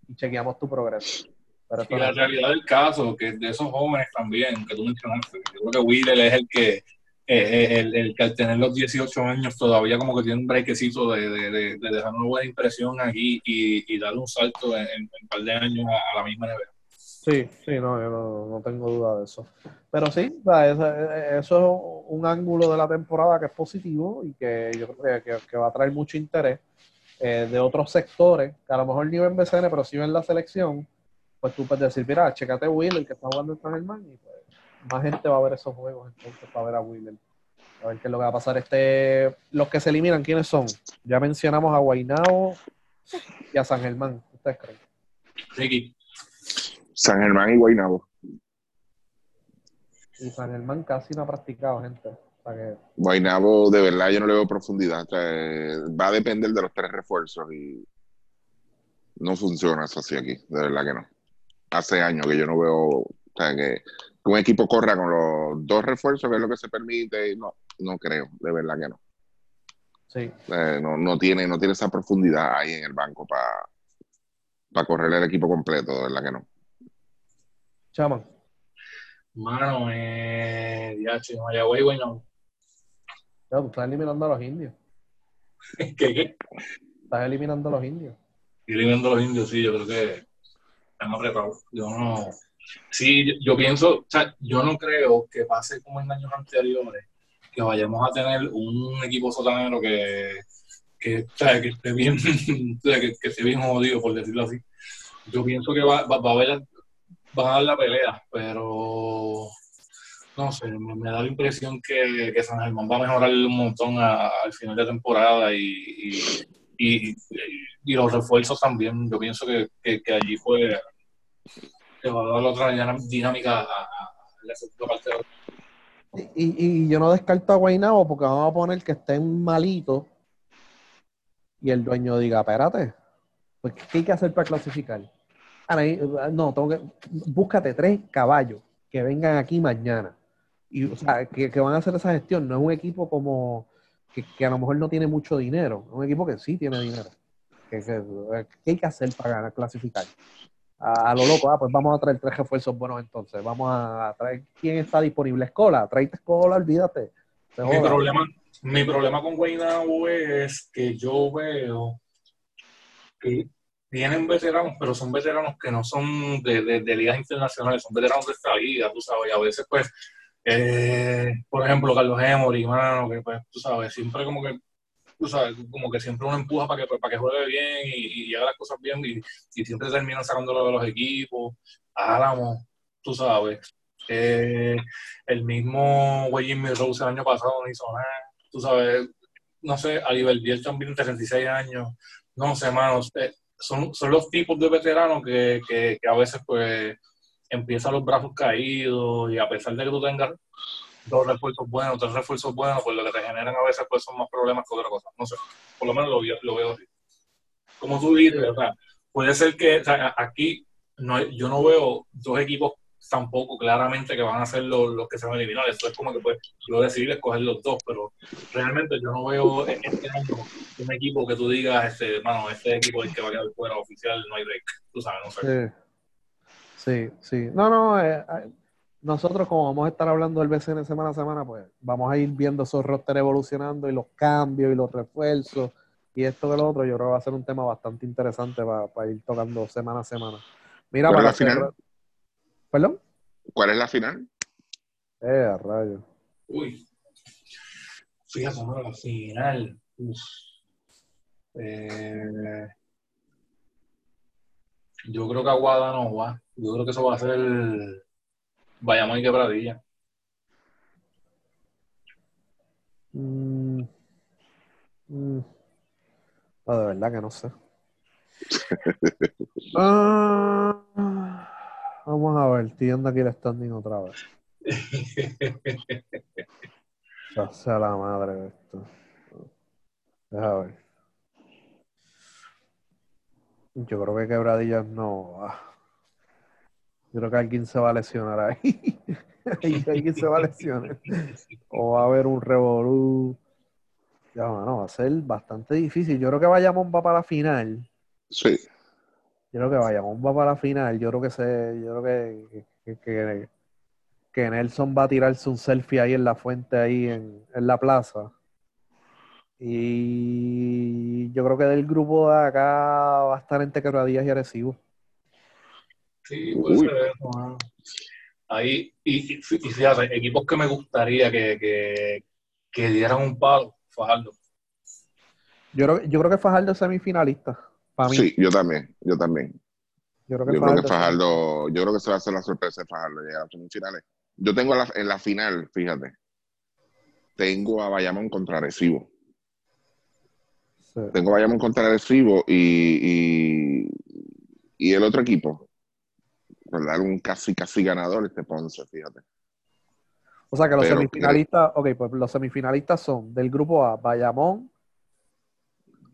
y chequeamos tu progreso. Pero Y la no- realidad del caso, que de esos jóvenes también, que tú mencionaste, yo creo que Wheeler es el que, eh, el, el que al tener los 18 años todavía como que tiene un brequecito de, de, de, de dejar una buena impresión aquí y, y darle un salto en, en un par de años a, a la misma NBA. Sí, sí, no, yo no, no tengo duda de eso. Pero sí, eso es un ángulo de la temporada que es positivo y que yo creo que, que- que va a traer mucho interés eh, de otros sectores, que a lo mejor ni ven BCN, pero sí ven la selección. Pues tú puedes decir, mira, checate Wheeler que está jugando en San Germán y pues más gente va a ver esos juegos entonces para ver a Wheeler. A ver qué es lo que va a pasar. Este, los que se eliminan, ¿quiénes son? Ya mencionamos a Guaynabo y a San Germán. ¿Ustedes creen? Ricky, San Germán y Guaynabo. Y San Germán casi no ha practicado, gente. Que de verdad, yo no le veo profundidad. O sea, va a depender de los tres refuerzos y no funciona eso así aquí. De verdad que no. Hace años que yo no veo, o sea, que, un equipo corra con los dos refuerzos, que es lo que se permite. No, no creo, de verdad que no. sí. Eh, no, no tiene, no tiene esa profundidad ahí en el banco para correr el equipo completo, de verdad que no. Chaman. mano, eh, ya, Mayagüey, bueno, Tú estás eliminando a los indios. ¿qué, *laughs* qué? Estás eliminando a los indios. Eliminando a los indios, sí, yo creo que están apretados. Yo no. Sí, yo, yo pienso, o sea, yo no creo que pase como en años anteriores, que vayamos a tener un equipo sotanero que, que, o sea, que esté bien, *laughs* o sea, que, que esté bien jodido, por decirlo así. Yo pienso que va, va, va a haber, van a dar la pelea, pero no sé, me, da la impresión que, San Germán va a mejorar un montón al final de temporada y, los refuerzos también. Yo pienso que, allí fue que va a dar otra dinámica a, la segunda parte de Y, yo no descarto a Guaynabo porque vamos a poner que estén malitos y el dueño diga, espérate, pues, ¿qué hay que hacer para clasificar? Ahora, eh, no, tengo que, búscate tres caballos que vengan aquí mañana. Y, o sea, que, van a hacer esa gestión. No es un equipo como que, a lo mejor no tiene mucho dinero, es un equipo que sí tiene dinero. ¿Qué hay que hacer para clasificar? A, lo loco, ah, pues vamos a traer tres refuerzos buenos entonces. Vamos a traer quién está disponible. Escola, trae escola, olvídate. Mi problema, mi problema con Guaynabo es que yo veo que tienen veteranos, pero son veteranos que no son de, de, ligas internacionales, son veteranos de esta liga, tú sabes, y a veces pues, eh, por ejemplo, Carlos Emory, mano, que pues, tú sabes, siempre como que, tú sabes, como que siempre uno empuja para que, pues, para que juegue bien y, haga las cosas bien y, siempre terminan sacándolo de los equipos, Álamo, tú sabes. Eh, el mismo güey Jimmy Rose el año pasado no hizo nada, tú sabes, no sé, a Biel también 36 años, no sé, manos, eh, son, son los tipos de veteranos que, que, a veces pues empiezan los brazos caídos y a pesar de que tú tengas dos refuerzos buenos, tres refuerzos buenos, pues lo que te generan a veces pues son más problemas que otra cosa. No sé, por lo menos lo, lo veo así. Como tú dices, o sea, puede ser que o sea, aquí no, yo no veo dos equipos tampoco claramente que van a ser los, los que se van a eliminar. Eso es como que pues lo decidir escoger los dos, pero realmente yo no veo en este año un equipo que tú digas, este, mano, este equipo es el que va a quedar fuera oficial, no hay break. Tú sabes, no sé. Sí, sí. No, no, eh, eh, nosotros como vamos a estar hablando del BCN semana a semana, pues vamos a ir viendo esos rosters evolucionando y los cambios y los refuerzos y esto que lo otro. Yo creo que va a ser un tema bastante interesante para, ir tocando semana a semana. Mira, para la final. ¿Perdón? ¿Cuál es la final? Eh, a rayo. Uy. Fíjate, no, la final. Eh, yo creo que Aguada no va. Yo creo que eso va a ser Bayamón y Quebradilla. Mm, mm. de verdad que no sé. *laughs* ah. Vamos a ver, estoy aquí el standing otra vez. *laughs* ya sea la madre de esto. Deja ver. Yo creo que quebradillas no. Yo creo que alguien se va a lesionar *laughs* ahí. alguien se va a lesionar. O va a haber un revolú. Ya, bueno, va a ser bastante difícil. Yo creo que vayamos va para la final. Sí. Yo creo que vayamos va para la final. Yo creo que se, yo creo que, que, Nelson va a tirarse un selfie ahí en la fuente, ahí en, la plaza. Y yo creo que del grupo de acá va a estar entre Quebradillas y Arecibo. Sí, puede ser eso, Ahí, y, y, fíjate, equipos que me gustaría que, que, dieran un palo, Fajardo. Yo creo, yo creo que Fajardo es semifinalista. Sí, yo también, yo también. Yo creo que, Fajardo, yo creo que se va a hacer la sorpresa de Fajardo llegar a las semifinales. Yo tengo en la final, fíjate, tengo a Bayamón contra Tengo a Bayamón contra Recibo y, y, y el otro equipo, dar Un casi, casi ganador, este Ponce, fíjate. O sea que los semifinalistas, ok, pues los semifinalistas son del grupo A, Bayamón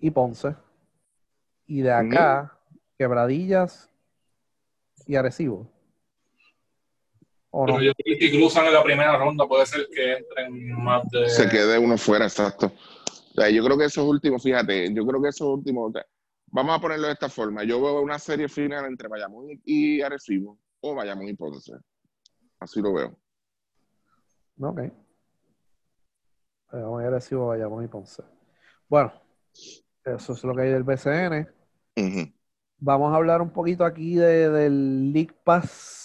y Ponce. Y de acá, Quebradillas y Arecibo. ¿O Pero yo creo que si cruzan en la primera ronda, puede ser que entren más de. Se quede uno fuera, exacto. Yo creo que esos últimos, fíjate, yo creo que esos últimos. vamos a ponerlo de esta forma. Yo veo una serie final entre Bayamón y Arecibo o Bayamón y Ponce. Así lo veo. Ok. Bayamón y Arecibo, Bayamón y Ponce. Bueno, eso es lo que hay del BCN. Vamos a hablar un poquito aquí de, del League Pass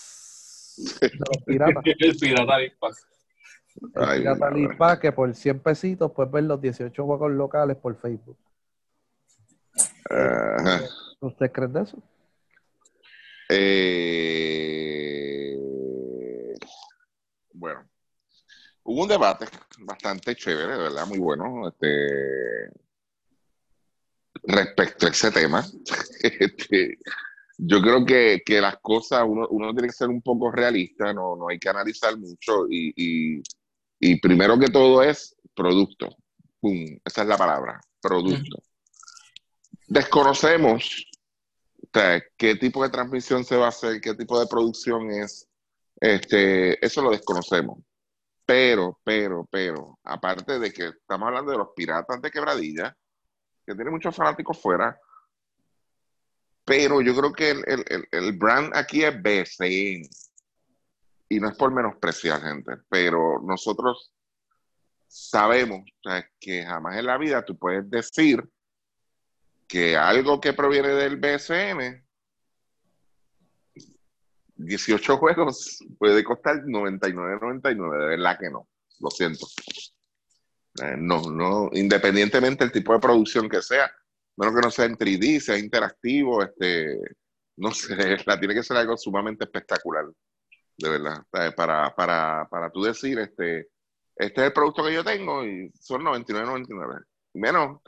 de los piratas. *laughs* el Pirata League Pass. El Pirata League Pass, que por 100 pesitos puedes ver los 18 juegos locales por Facebook. ¿Usted cree de eso? Eh, bueno, hubo un debate bastante chévere, de verdad, muy bueno. Este, respecto a ese tema. *laughs* Este, yo creo que, las cosas, uno, tiene que ser un poco realista, no, no hay que analizar mucho y, primero que todo es producto. Esa es la palabra, producto. Desconocemos qué tipo de transmisión se va a hacer, qué tipo de producción es. Este, eso lo desconocemos. pero, pero, pero, aparte de que estamos hablando de los piratas de quebradilla, que tiene muchos fanáticos fuera, pero yo creo que el, brand aquí es BCN. Y no es por menospreciar, gente, pero nosotros sabemos que jamás en la vida tú puedes decir que algo que proviene del BSN 18 *laughs* juegos puede costar 99.99, de verdad que no, lo siento. Eh, no, no, independientemente del tipo de producción que sea, menos que no sea en 3D, sea interactivo, este, no sé, *laughs* la tiene que ser algo sumamente espectacular, de verdad, para, para, para tú decir, este, este es el producto que yo tengo y son 99.99. Menos,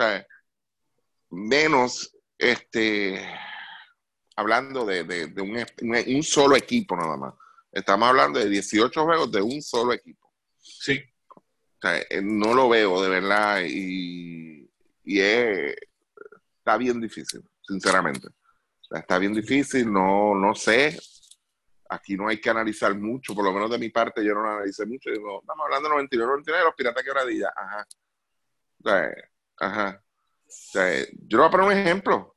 menos, este, hablando de, un, solo equipo nada más. Estamos hablando de 18 juegos de un solo equipo. Sí. Eh, no lo veo de verdad y, está bien difícil, sinceramente. está bien difícil, no, no sé. Aquí no hay que analizar mucho, por lo menos de mi parte yo no lo analicé mucho. Digo, estamos hablando de 99, 99 los piratas quebradilla. Ajá. ajá. yo le voy a poner un ejemplo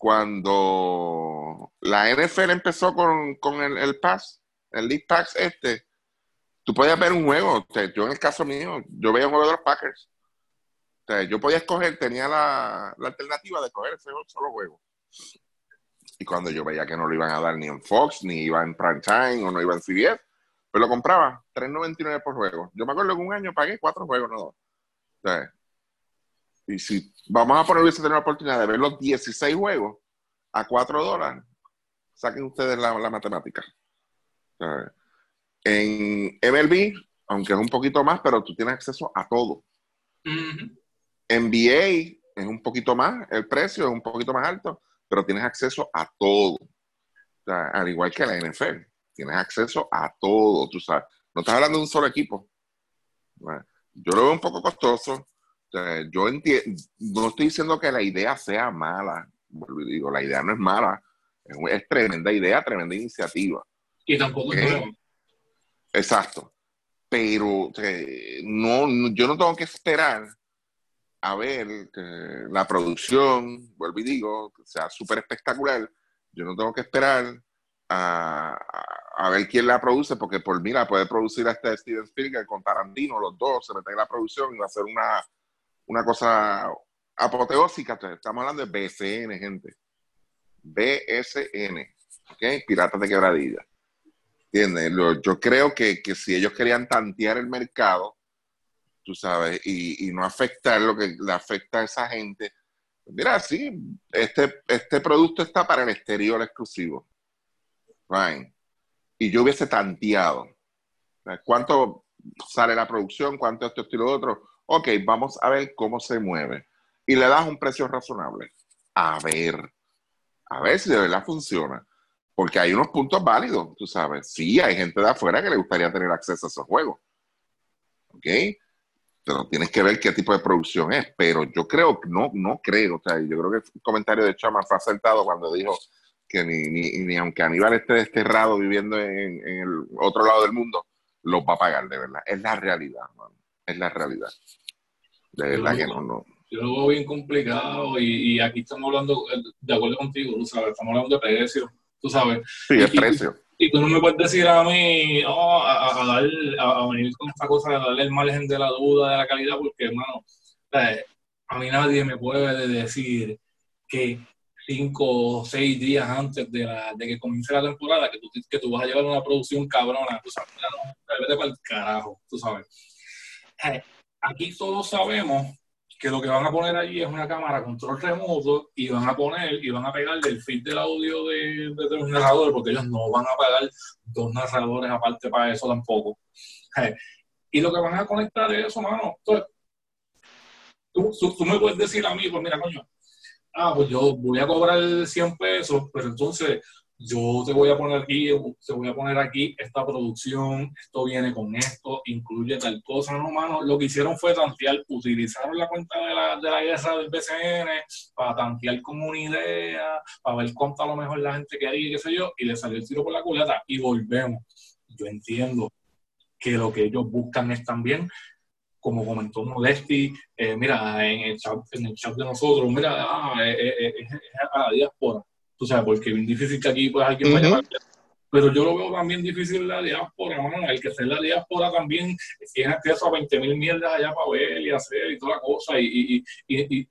cuando la NFL empezó con, el, el, Pass, el League Pass este, tú podías ver un juego. yo en el caso mío, yo veía un juego de los Packers. yo podía escoger, tenía la, alternativa de escoger ese solo juego. Y cuando yo veía que no lo iban a dar ni en Fox, ni iba en Prime Time, o no iba en CBS, pues lo compraba, $3.99 por juego. Yo me acuerdo que un año pagué cuatro juegos, no dos. Y si vamos a poner, hubiese tenido la oportunidad de ver los 16 juegos a 4 dólares, saquen ustedes la, matemática. en MLB, aunque es un poquito más, pero tú tienes acceso a todo. NBA es un poquito más, el precio es un poquito más alto, pero tienes acceso a todo. al igual que la NFL, tienes acceso a todo, tú sabes. No estás hablando de un solo equipo. Yo lo veo un poco costoso, yo entiendo, no estoy diciendo que la idea sea mala, digo, la idea no es mala, es, tremenda idea, tremenda iniciativa. Y tampoco es Exacto. Pero no, yo no tengo que esperar a ver que la producción, vuelvo y digo, sea súper espectacular. Yo no tengo que esperar a, a, ver quién la produce, porque por mira, puede producir hasta Steven Spielberg con Tarantino, los dos se meten en la producción y va a ser una, una cosa apoteósica. Estamos hablando de BSN, gente. BSN, ¿ok? Piratas de Quebradilla. ¿Entiendes? Yo creo que, si ellos querían tantear el mercado, tú sabes, y, no afectar lo que le afecta a esa gente, mira, sí, este, este producto está para el exterior exclusivo. Fine. Y yo hubiese tanteado. ¿Cuánto sale la producción? ¿Cuánto esto, esto y lo otro? ok, vamos a ver cómo se mueve. Y le das un precio razonable. A ver, a ver si de verdad funciona. Porque hay unos puntos válidos, tú sabes. Sí, hay gente de afuera que le gustaría tener acceso a esos juegos. ¿Ok? Pero tienes que ver qué tipo de producción es. Pero yo creo, no, no creo. O sea, yo creo que el comentario de Chama fue acertado cuando dijo que ni, ni, aunque Aníbal esté desterrado viviendo en, en, el otro lado del mundo, los va a pagar, de verdad. Es la realidad, man. Es la realidad. De verdad que no, no. Yo lo veo bien complicado y, aquí estamos hablando, eh, de acuerdo contigo, tú sabes, estamos hablando de precio, tú sabes. Sí, es precio. Y, tú no me puedes decir a mí, oh, a, dar, a, venir con esta cosa de darle el margen de la duda de la calidad, porque, hermano, a mí nadie me puede decir que cinco o seis días antes de, la, de que comience la temporada, que tú, que tú vas a llevar una producción cabrona, tú sabes, no, para el carajo, tú sabes. Eh, aquí todos sabemos que lo que van a poner allí es una cámara control remoto y van a poner y van a pegar del feed del audio de, de, los narradores, porque ellos no van a pagar dos narradores aparte para eso tampoco. *laughs* Y lo que van a conectar es eso, mano. Entonces, tú, tú, me puedes decir a mí, pues mira, coño, ah, pues yo voy a cobrar 100 pesos, pero entonces yo te voy a poner aquí, te voy a poner aquí esta producción, esto viene con esto, incluye tal cosa, no, mano. Lo que hicieron fue tantear, utilizaron la cuenta de la, de la guerra del BCN para tantear como una idea, para ver cuánto a lo mejor la gente quería, qué sé yo, y le salió el tiro por la culata y volvemos. Yo entiendo que lo que ellos buscan es también, como comentó Modesti, eh, mira, en el, chat, en el chat de nosotros, mira, ah, es a la diáspora, tú sabes, porque es bien difícil que aquí pues alguien vaya a pero yo lo veo también difícil la diáspora, man. el que esté en la diáspora también tiene acceso a 20 mil mierdas allá para ver y hacer y toda la cosa, y, y, y,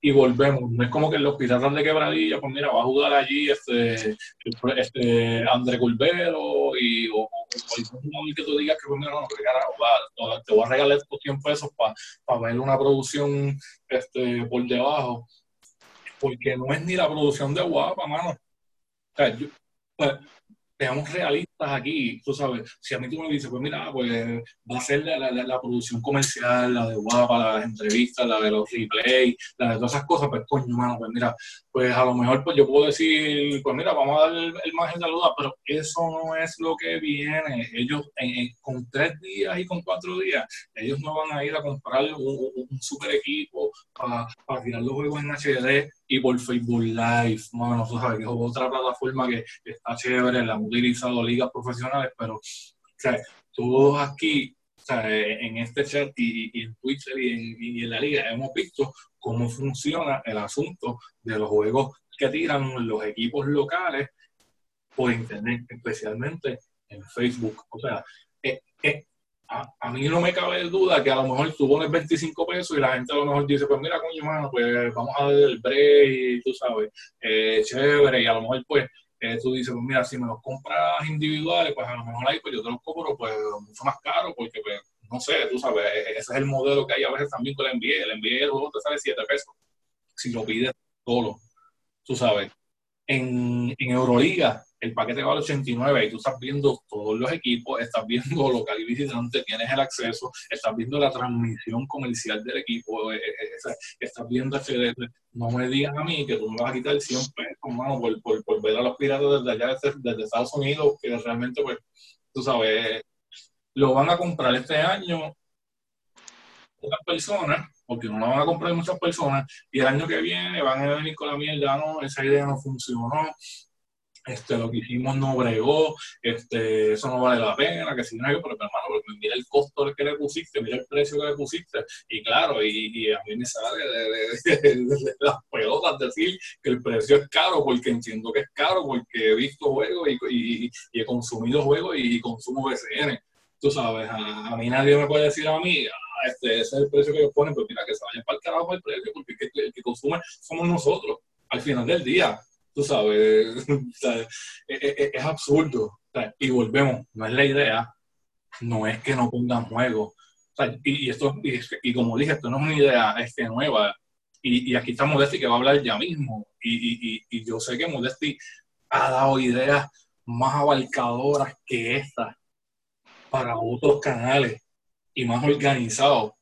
y, volvemos. No es como que los piratas de quebradilla, pues mira, va a jugar allí este, este André Culvero y o, o, que tú digas que pues mira, no, va, te voy a regalar estos 100 pesos para ver una producción este, por debajo, porque no es ni la producción de guapa, mano. O sea, yo, pues, seamos realistas aquí, tú sabes, si a mí tú me dices, pues mira, pues va a ser la, la, la, producción comercial, la de guapa, las entrevistas, la de los replays, la de todas esas cosas, pues coño, mano, pues mira, pues a lo mejor pues yo puedo decir, pues mira, vamos a dar el, margen de duda, pero eso no es lo que viene. Ellos con tres días y con cuatro días, ellos no van a ir a comprar un, super equipo para tirar los juegos en HD y por Facebook Live, mano, tú sabes que es otra plataforma que, está chévere, la han utilizado ligas profesionales, pero o sea, todos aquí en este chat y, en Twitter y en, la liga hemos visto cómo funciona el asunto de los juegos que tiran los equipos locales por internet, especialmente en Facebook. O sea, eh, eh, a, mí no me cabe duda que a lo mejor tú pones 25 pesos y la gente a lo mejor dice, pues mira, coño, mano, pues vamos a dar el break, tú sabes, eh, chévere, y a lo mejor pues tú dices, pues mira, si me los compras individuales, pues a lo mejor ahí pues yo te los compro pues mucho más caro, porque pues, no sé, tú sabes, e, ese es el modelo que hay a veces también con el envío, el envío el juego te sale 7 pesos, si lo pides solo, tú sabes. En, en Euroliga, el paquete vale 89 y tú estás viendo todos los equipos, estás viendo local y visitante, tienes el acceso, estás viendo la transmisión comercial del equipo, eh, eh, eh, estás viendo HD. No me digas a mí que tú me vas a quitar 100 pesos, mano, por, por, ver a los piratas desde allá, desde, Estados Unidos, que realmente, pues, tú sabes, lo van a comprar este año otras personas, porque no lo van a comprar muchas personas, y el año que viene van a venir con la mierda, no, esa idea no funcionó, este, lo que hicimos no bregó, este, eso no vale la pena, que si no, pero hermano, porque mira el costo que le pusiste, mira el precio que le pusiste, y claro, y, a mí me sale de, las pelotas decir que el precio es caro, porque entiendo que es caro, porque he visto juegos y, he consumido juegos y consumo BCN. Tú sabes, a, mí nadie me puede decir a mí, ah, este, ese es el precio que ellos ponen, pero mira, que se vayan para el carajo el precio, porque que, el que consume somos nosotros, al final del día tú sabes, *laughs* es, absurdo. y volvemos, no es la idea, no es que no pongan juego. y, esto, y, como dije, esto no es una idea este, nueva. Y, aquí está Modesti que va a hablar ya mismo. Y, yo sé que Modesti ha dado ideas más abarcadoras que esta para otros canales y más organizados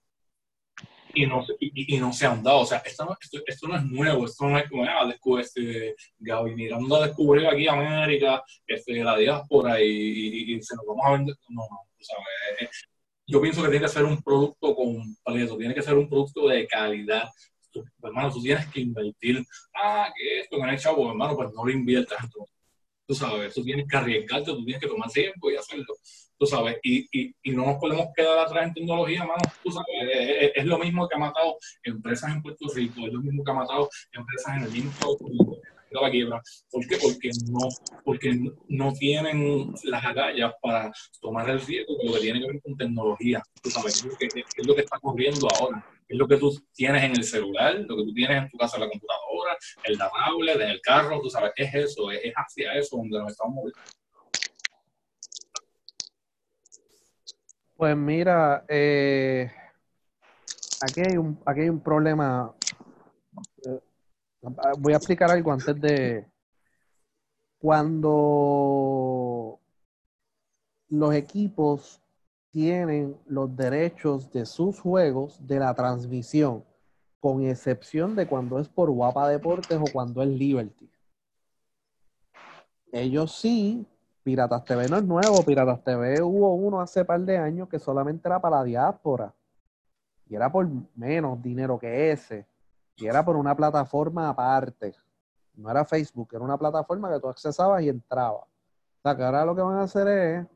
y no, y, no se han dado. O sea, esto no, esto, no es nuevo, esto no es como, ah, este, Gaby Miranda descubrió aquí América, este, la diáspora y, y, se nos vamos a vender. No, no, ¿sabes? Yo pienso que tiene que ser un producto completo, tiene que ser un producto de calidad. hermano, tú tienes que invertir. Ah, que esto, no hay chavo, hermano, pues no lo inviertas. Tú sabes, tú tienes que arriesgarte, tú tienes que tomar tiempo y hacerlo tú sabes, y, y, y, no nos podemos quedar atrás en tecnología, mano, tú sabes, es, lo mismo que ha matado empresas en Puerto Rico, es lo mismo que ha matado empresas en el mismo de la quiebra. ¿Por qué? Porque no, porque no tienen las agallas para tomar el riesgo de lo que tiene que ver con tecnología. Tú sabes, es, es lo que está ocurriendo ahora es lo que tú tienes en el celular, lo que tú tienes en tu casa, en la computadora, el la tablet, en el carro, tú sabes, es eso, es, hacia eso donde nos estamos moviendo. Pues mira, eh, aquí, hay un, aquí hay un problema. Eh, voy a explicar algo antes de... Cuando los equipos tienen los derechos de sus juegos de la transmisión, con excepción de cuando es por Guapa Deportes o cuando es Liberty. Ellos sí Piratas TV no es nuevo, Piratas TV hubo uno hace par de años que solamente era para la diáspora. Y era por menos dinero que ese. Y era por una plataforma aparte. No era Facebook, era una plataforma que tú accesabas y entrabas. O sea, que ahora lo que van a hacer es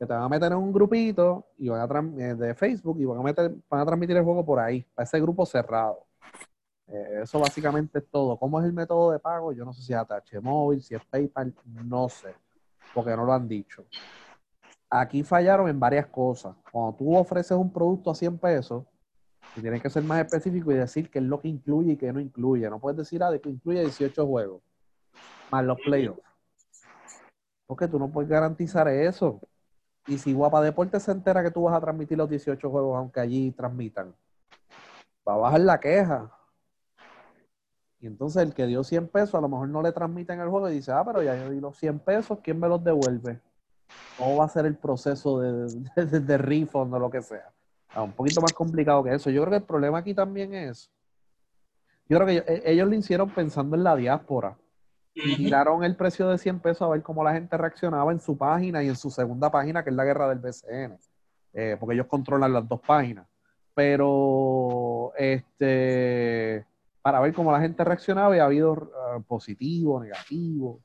que te van a meter en un grupito y van a eh, de Facebook y van a meter, van a transmitir el juego por ahí, para ese grupo cerrado. Eh, eso básicamente es todo. ¿Cómo es el método de pago? Yo no sé si es ATH móvil, si es PayPal, no sé, porque no lo han dicho. Aquí fallaron en varias cosas. Cuando tú ofreces un producto a 100 pesos, tienes que ser más específico y decir qué es lo que incluye y qué no incluye. No puedes decir, ah, de que incluye 18 juegos, más los playoffs. Porque tú no puedes garantizar eso. Y si Guapa Deportes se entera que tú vas a transmitir los 18 juegos, aunque allí transmitan, va a bajar la queja. Y entonces el que dio 100 pesos, a lo mejor no le transmiten el juego y dice, ah, pero ya yo di los 100 pesos, ¿quién me los devuelve? ¿Cómo va a ser el proceso de, de, de refund o lo que sea? Ah, un poquito más complicado que eso. Yo creo que el problema aquí también es, yo creo que ellos, lo hicieron pensando en la diáspora. Y tiraron el precio de 100 pesos a ver cómo la gente reaccionaba en su página y en su segunda página, que es la guerra del BCN. Eh, porque ellos controlan las dos páginas. Pero, este, para ver cómo la gente reaccionaba y ha habido ah, positivo, negativo,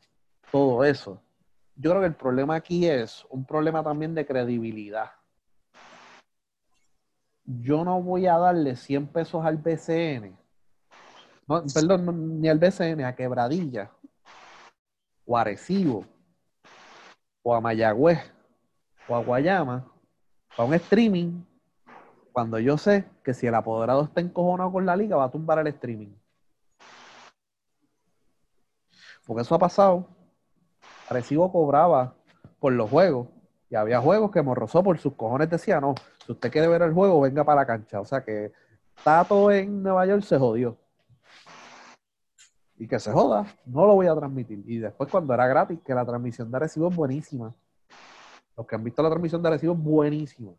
todo eso. Yo creo que el problema aquí es un problema también de credibilidad yo no voy a darle 100 pesos al BCN, perdón, ni al BCN, a Quebradilla, o a Recibo, o a Mayagüez, o a Guayama, para un streaming, cuando yo sé que si el apoderado está encojonado con la liga, va a tumbar el streaming. Porque eso ha pasado. Recibo cobraba por los juegos y había juegos que Morrosó por sus cojones decía, no, si usted quiere ver el juego, venga para la cancha. O sea que Tato en Nueva York se jodió. Y que se joda, no lo voy a transmitir. Y después cuando era gratis, que la transmisión de recibo es buenísima. Los que han visto la transmisión de recibo es buenísima.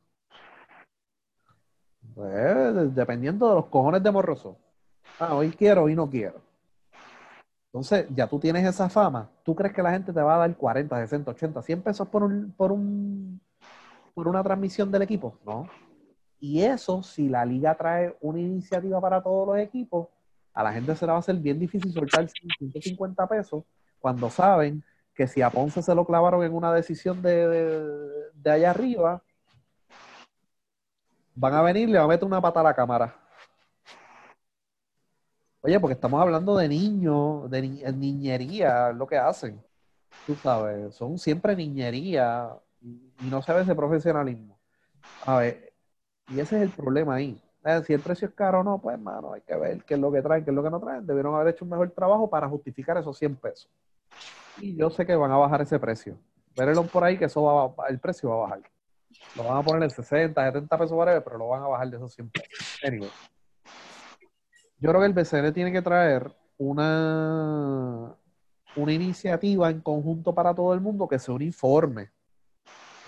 Pues, dependiendo de los cojones de Morroso. Ah, hoy quiero, hoy no quiero. Entonces, ya tú tienes esa fama. ¿Tú crees que la gente te va a dar 40, 60, 80, 100 pesos por un, por un por una transmisión del equipo? No. Y eso, si la liga trae una iniciativa para todos los equipos, a la gente se le va a hacer bien difícil soltar 150 pesos cuando saben que si a Ponce se lo clavaron en una decisión de, de allá arriba, van a venir le van a meter una pata a la cámara. Oye, porque estamos hablando de niños, de niñería, lo que hacen. Tú sabes, son siempre niñería y no se ve ese profesionalismo. A ver, y ese es el problema ahí. Si el precio es caro o no, pues, hermano, hay que ver qué es lo que traen, qué es lo que no traen. Debieron haber hecho un mejor trabajo para justificar esos 100 pesos. Y yo sé que van a bajar ese precio. Vérenlo por ahí que eso va el precio va a bajar. Lo van a poner en 60, 70 pesos, pero lo van a bajar de esos 100 pesos. Anyway. Yo creo que el BCN tiene que traer una, una iniciativa en conjunto para todo el mundo que sea un informe.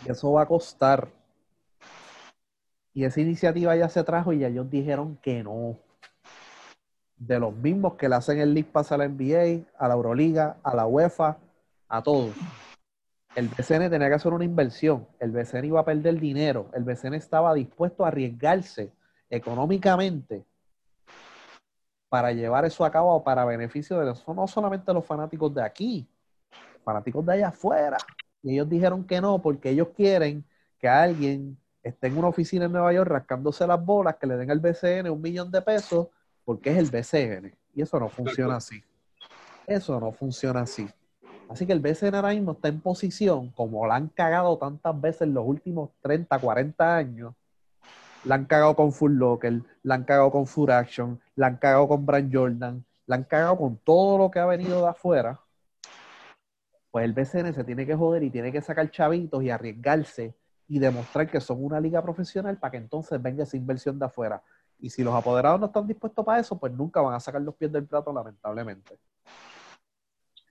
Y eso va a costar. Y esa iniciativa ya se trajo y ya ellos dijeron que no. De los mismos que le hacen el League Pass a la NBA, a la Euroliga, a la UEFA, a todos. El BCN tenía que hacer una inversión. El BCN iba a perder dinero. El BCN estaba dispuesto a arriesgarse económicamente para llevar eso a cabo para beneficio de los, no solamente los fanáticos de aquí, fanáticos de allá afuera. Y ellos dijeron que no, porque ellos quieren que alguien esté en una oficina en Nueva York rascándose las bolas, que le den al BCN un millón de pesos, porque es el BCN. Y eso no funciona así. Eso no funciona así. Así que el BCN ahora mismo está en posición, como la han cagado tantas veces en los últimos 30, 40 años, la han cagado con Full Locker, la han cagado con Full Action, la han cagado con Brand Jordan, la han cagado con todo lo que ha venido de afuera. Pues el BCN se tiene que joder y tiene que sacar chavitos y arriesgarse y demostrar que son una liga profesional para que entonces venga esa inversión de afuera. Y si los apoderados no están dispuestos para eso, pues nunca van a sacar los pies del plato, lamentablemente.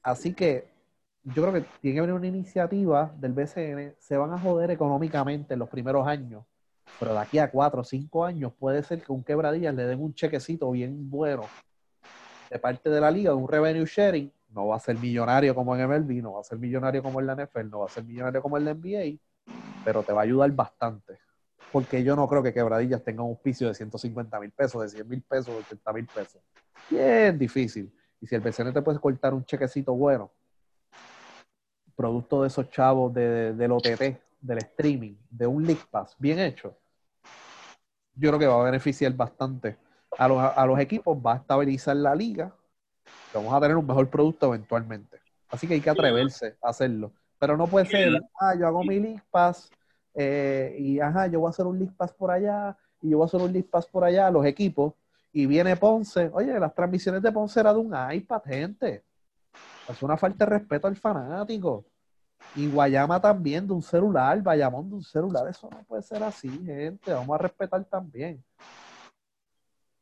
Así que yo creo que tiene que haber una iniciativa del BCN. Se van a joder económicamente en los primeros años pero de aquí a cuatro o cinco años puede ser que un quebradilla le den un chequecito bien bueno de parte de la liga, un revenue sharing. No va a ser millonario como en MLB, no va a ser millonario como en la NFL, no va a ser millonario como en la NBA, pero te va a ayudar bastante. Porque yo no creo que quebradillas tengan un piso de 150 mil pesos, de 100 mil pesos, de 80 mil pesos. Bien difícil. Y si el PCN te puede cortar un chequecito bueno, producto de esos chavos de, del OTT, del streaming, de un League Pass bien hecho, yo creo que va a beneficiar bastante a los, a los equipos, va a estabilizar la liga, vamos a tener un mejor producto eventualmente. Así que hay que atreverse a hacerlo. Pero no puede ser, ah, yo hago mi League Pass eh, y ajá, yo voy a hacer un League Pass por allá y yo voy a hacer un League Pass por allá, los equipos, y viene Ponce. Oye, las transmisiones de Ponce eran de un iPad, gente. Es una falta de respeto al fanático. Y Guayama también de un celular, Bayamón de un celular. Eso no puede ser así, gente. Vamos a respetar también.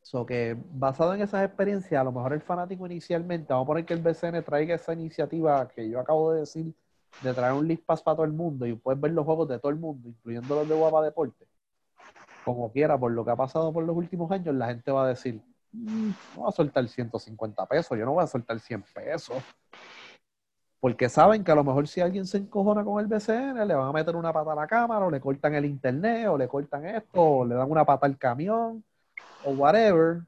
So que basado en esas experiencias, a lo mejor el fanático inicialmente, vamos a poner que el BCN traiga esa iniciativa que yo acabo de decir, de traer un League Pass para todo el mundo y puedes ver los juegos de todo el mundo, incluyendo los de Guapa Deporte. Como quiera, por lo que ha pasado por los últimos años, la gente va a decir, mm, no voy a soltar 150 pesos, yo no voy a soltar 100 pesos. Porque saben que a lo mejor si alguien se encojona con el BCN, le van a meter una pata a la cámara, o le cortan el internet, o le cortan esto, o le dan una pata al camión, o whatever.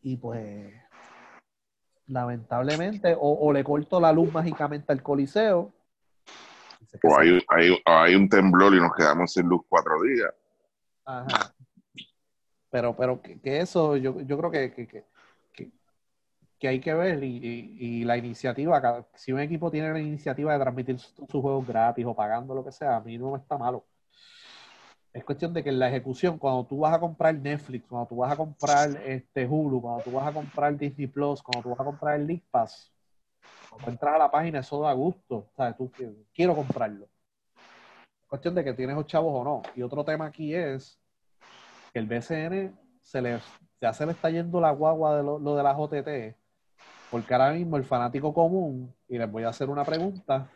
Y pues, lamentablemente, o, le corto la luz mágicamente al coliseo. O hay, hay, un temblor y nos quedamos sin luz cuatro días. Ajá. Pero, pero que, eso, yo, yo creo que, que, que hay que ver y, la iniciativa, si un equipo tiene la iniciativa de transmitir sus juegos gratis o pagando lo que sea, a mí no está malo. Es cuestión de que en la ejecución, cuando tú vas a comprar Netflix, cuando tú vas a comprar este Hulu, cuando tú vas a comprar Disney Plus, cuando tú vas a comprar el League Pass, cuando entras a la página, eso da gusto. ¿sabes? Tú quiero comprarlo. Es cuestión de que tienes los chavos o no. Y otro tema aquí es que el BCN se le, ya se le está yendo la guagua de lo, lo de las OTT porque ahora mismo el fanático común, y les voy a hacer una pregunta,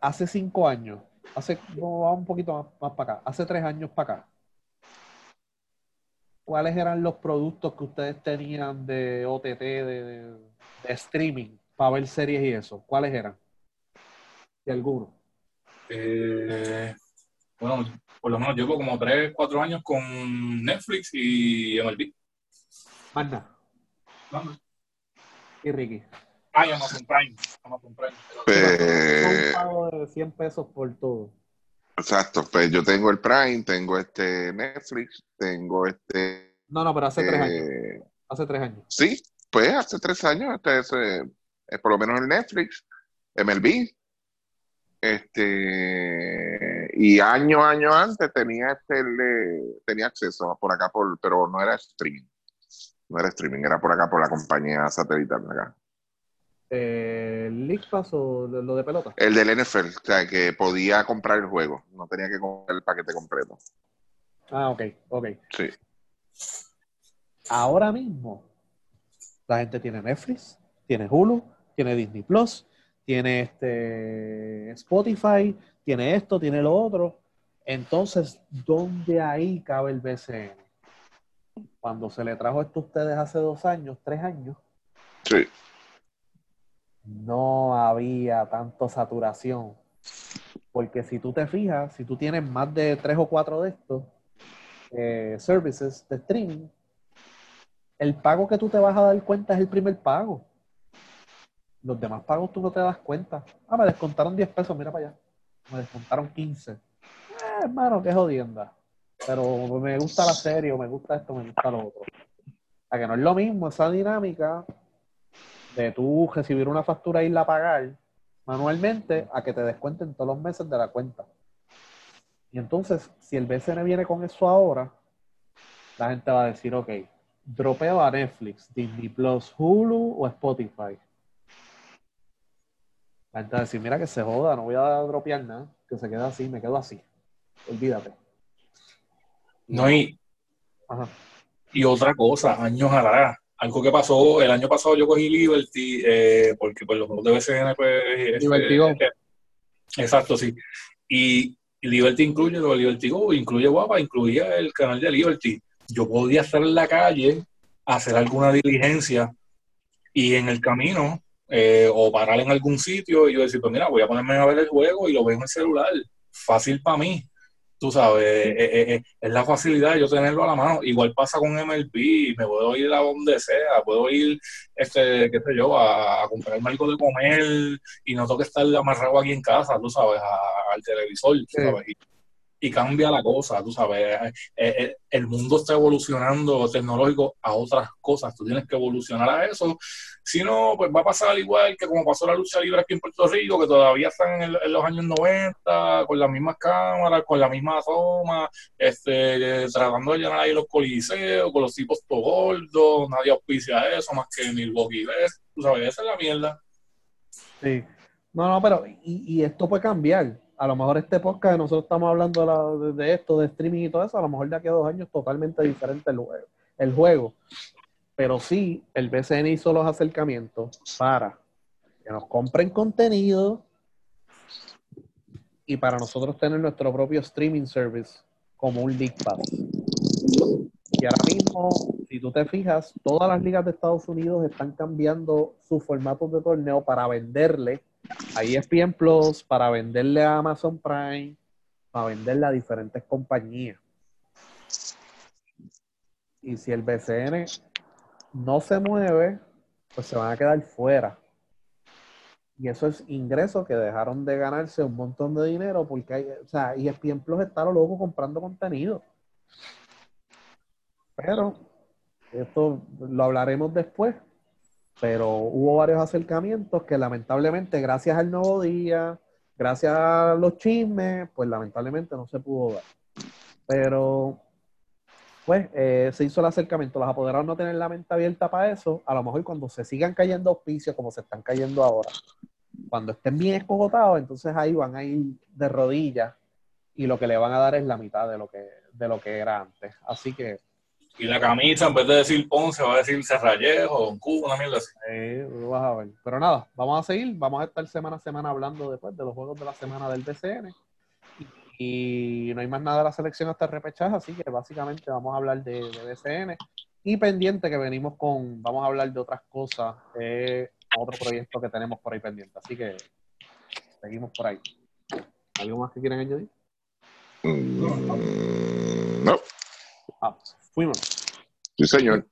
hace cinco años, hace, un poquito más, para acá, hace tres años para acá, ¿cuáles eran los productos que ustedes tenían de OTT, de, streaming, para ver series y eso? ¿Cuáles eran? ¿Y alguno? Eh, bueno, por lo menos llevo como tres, cuatro años con Netflix y MLB. Manda. ¿Y Ricky? Ay, Amazon Prime. Amazon Prime. Pues, un pago de 100 pesos por todo. Exacto, pues yo tengo el Prime, tengo este Netflix, tengo este... No, no, pero hace tres años. Eh, hace tres años. Sí, pues hace tres años, este es, eh, por lo menos el Netflix, MLB, este y año año antes tenía este tenía acceso por acá por pero no era streaming no era streaming, era por acá, por la compañía satelital de acá. ¿El League Pass o lo de pelota? El del NFL, o sea, que podía comprar el juego, no tenía que comprar el paquete completo. Ah, ok, ok. Sí. Ahora mismo, la gente tiene Netflix, tiene Hulu, tiene Disney Plus, tiene este Spotify, tiene esto, tiene lo otro. Entonces, ¿dónde ahí cabe el BCN? cuando se le trajo esto a ustedes hace dos años, tres años, sí. No había tanto saturación. Porque si tú te fijas, si tú tienes más de tres o cuatro de estos eh, services de streaming, el pago que tú te vas a dar cuenta es el primer pago. Los demás pagos tú no te das cuenta. Ah, me descontaron 10 pesos, mira para allá. Me descontaron 15. Eh, hermano, qué jodienda pero me gusta la serie, o me gusta esto, me gusta lo otro. A que no es lo mismo esa dinámica de tú recibir una factura y e irla a pagar manualmente a que te descuenten todos los meses de la cuenta. Y entonces, si el BCN viene con eso ahora, la gente va a decir, ok, dropeo a Netflix, Disney Plus, Hulu o Spotify. La gente va a decir, mira que se joda, no voy a dropear nada, que se quede así, me quedo así. Olvídate. No, y, y otra cosa, años atrás, algo que pasó, el año pasado yo cogí Liberty, eh, porque pues los juegos de BCN, pues... Este, Liberty Go. exacto, sí. Y Liberty incluye lo de Liberty Go, incluye Guapa, incluía el canal de Liberty. Yo podía estar en la calle, hacer alguna diligencia y en el camino eh, o parar en algún sitio y yo decir, pues mira, voy a ponerme a ver el juego y lo veo en el celular. Fácil para mí tú sabes, eh, eh, eh, es la facilidad de yo tenerlo a la mano. Igual pasa con MLB, me puedo ir a donde sea, puedo ir, este, qué sé yo, a, a comprarme algo de comer y no tengo que estar amarrado aquí en casa, tú sabes, al televisor, tú sabes. Y, y cambia la cosa, tú sabes. el mundo está evolucionando tecnológico a otras cosas, tú tienes que evolucionar a eso si no, pues va a pasar igual que como pasó la lucha libre aquí en Puerto Rico, que todavía están en, los años 90, con las mismas cámaras, con la misma toma, este, tratando de llenar ahí los coliseos, con los tipos todo gordos, nadie auspicia eso más que Milwaukee Best, tú sabes, esa es la mierda. Sí. No, no, pero, y, esto puede cambiar. A lo mejor este podcast nosotros estamos hablando de, esto, de streaming y todo eso, a lo mejor de aquí a dos años totalmente diferente el. El juego. Pero sí, el BCN hizo los acercamientos para que nos compren contenido y para nosotros tener nuestro propio streaming service como un League Pass. Y ahora mismo, si tú te fijas, todas las ligas de Estados Unidos están cambiando sus formatos de torneo para venderle a ESPN Plus, para venderle a Amazon Prime, para venderle a diferentes compañías. Y si el BCN no se mueve, pues se van a quedar fuera. Y eso es ingreso que dejaron de ganarse un montón de dinero porque hay, o sea, ESPN Plus está lo loco comprando contenido. Pero esto lo hablaremos después. Pero hubo varios acercamientos que lamentablemente, gracias al nuevo día, gracias a los chismes, pues lamentablemente no se pudo dar. Pero pues eh, se hizo el acercamiento. Los apoderados no tienen la mente abierta para eso. A lo mejor cuando se sigan cayendo auspicios como se están cayendo ahora, cuando estén bien escogotados, entonces ahí van a ir de rodillas y lo que le van a dar es la mitad de lo que, de lo que era antes. Así que. Y la camisa, en vez de decir Ponce, va a decir Cerrallejo, Don Cuba, una mierda así. vas a ver. Pero nada, vamos a seguir. Vamos a estar semana a semana hablando después de los juegos de la semana del BCN. Y no hay más nada de la selección hasta el repechaje, así que básicamente vamos a hablar de, de BCN. Y pendiente que venimos con, vamos a hablar de otras cosas, otro proyecto que tenemos por ahí pendiente. Así que seguimos por ahí. ¿Algo más que quieran añadir? Mm, no. Ah, fuimos. Sí, señor.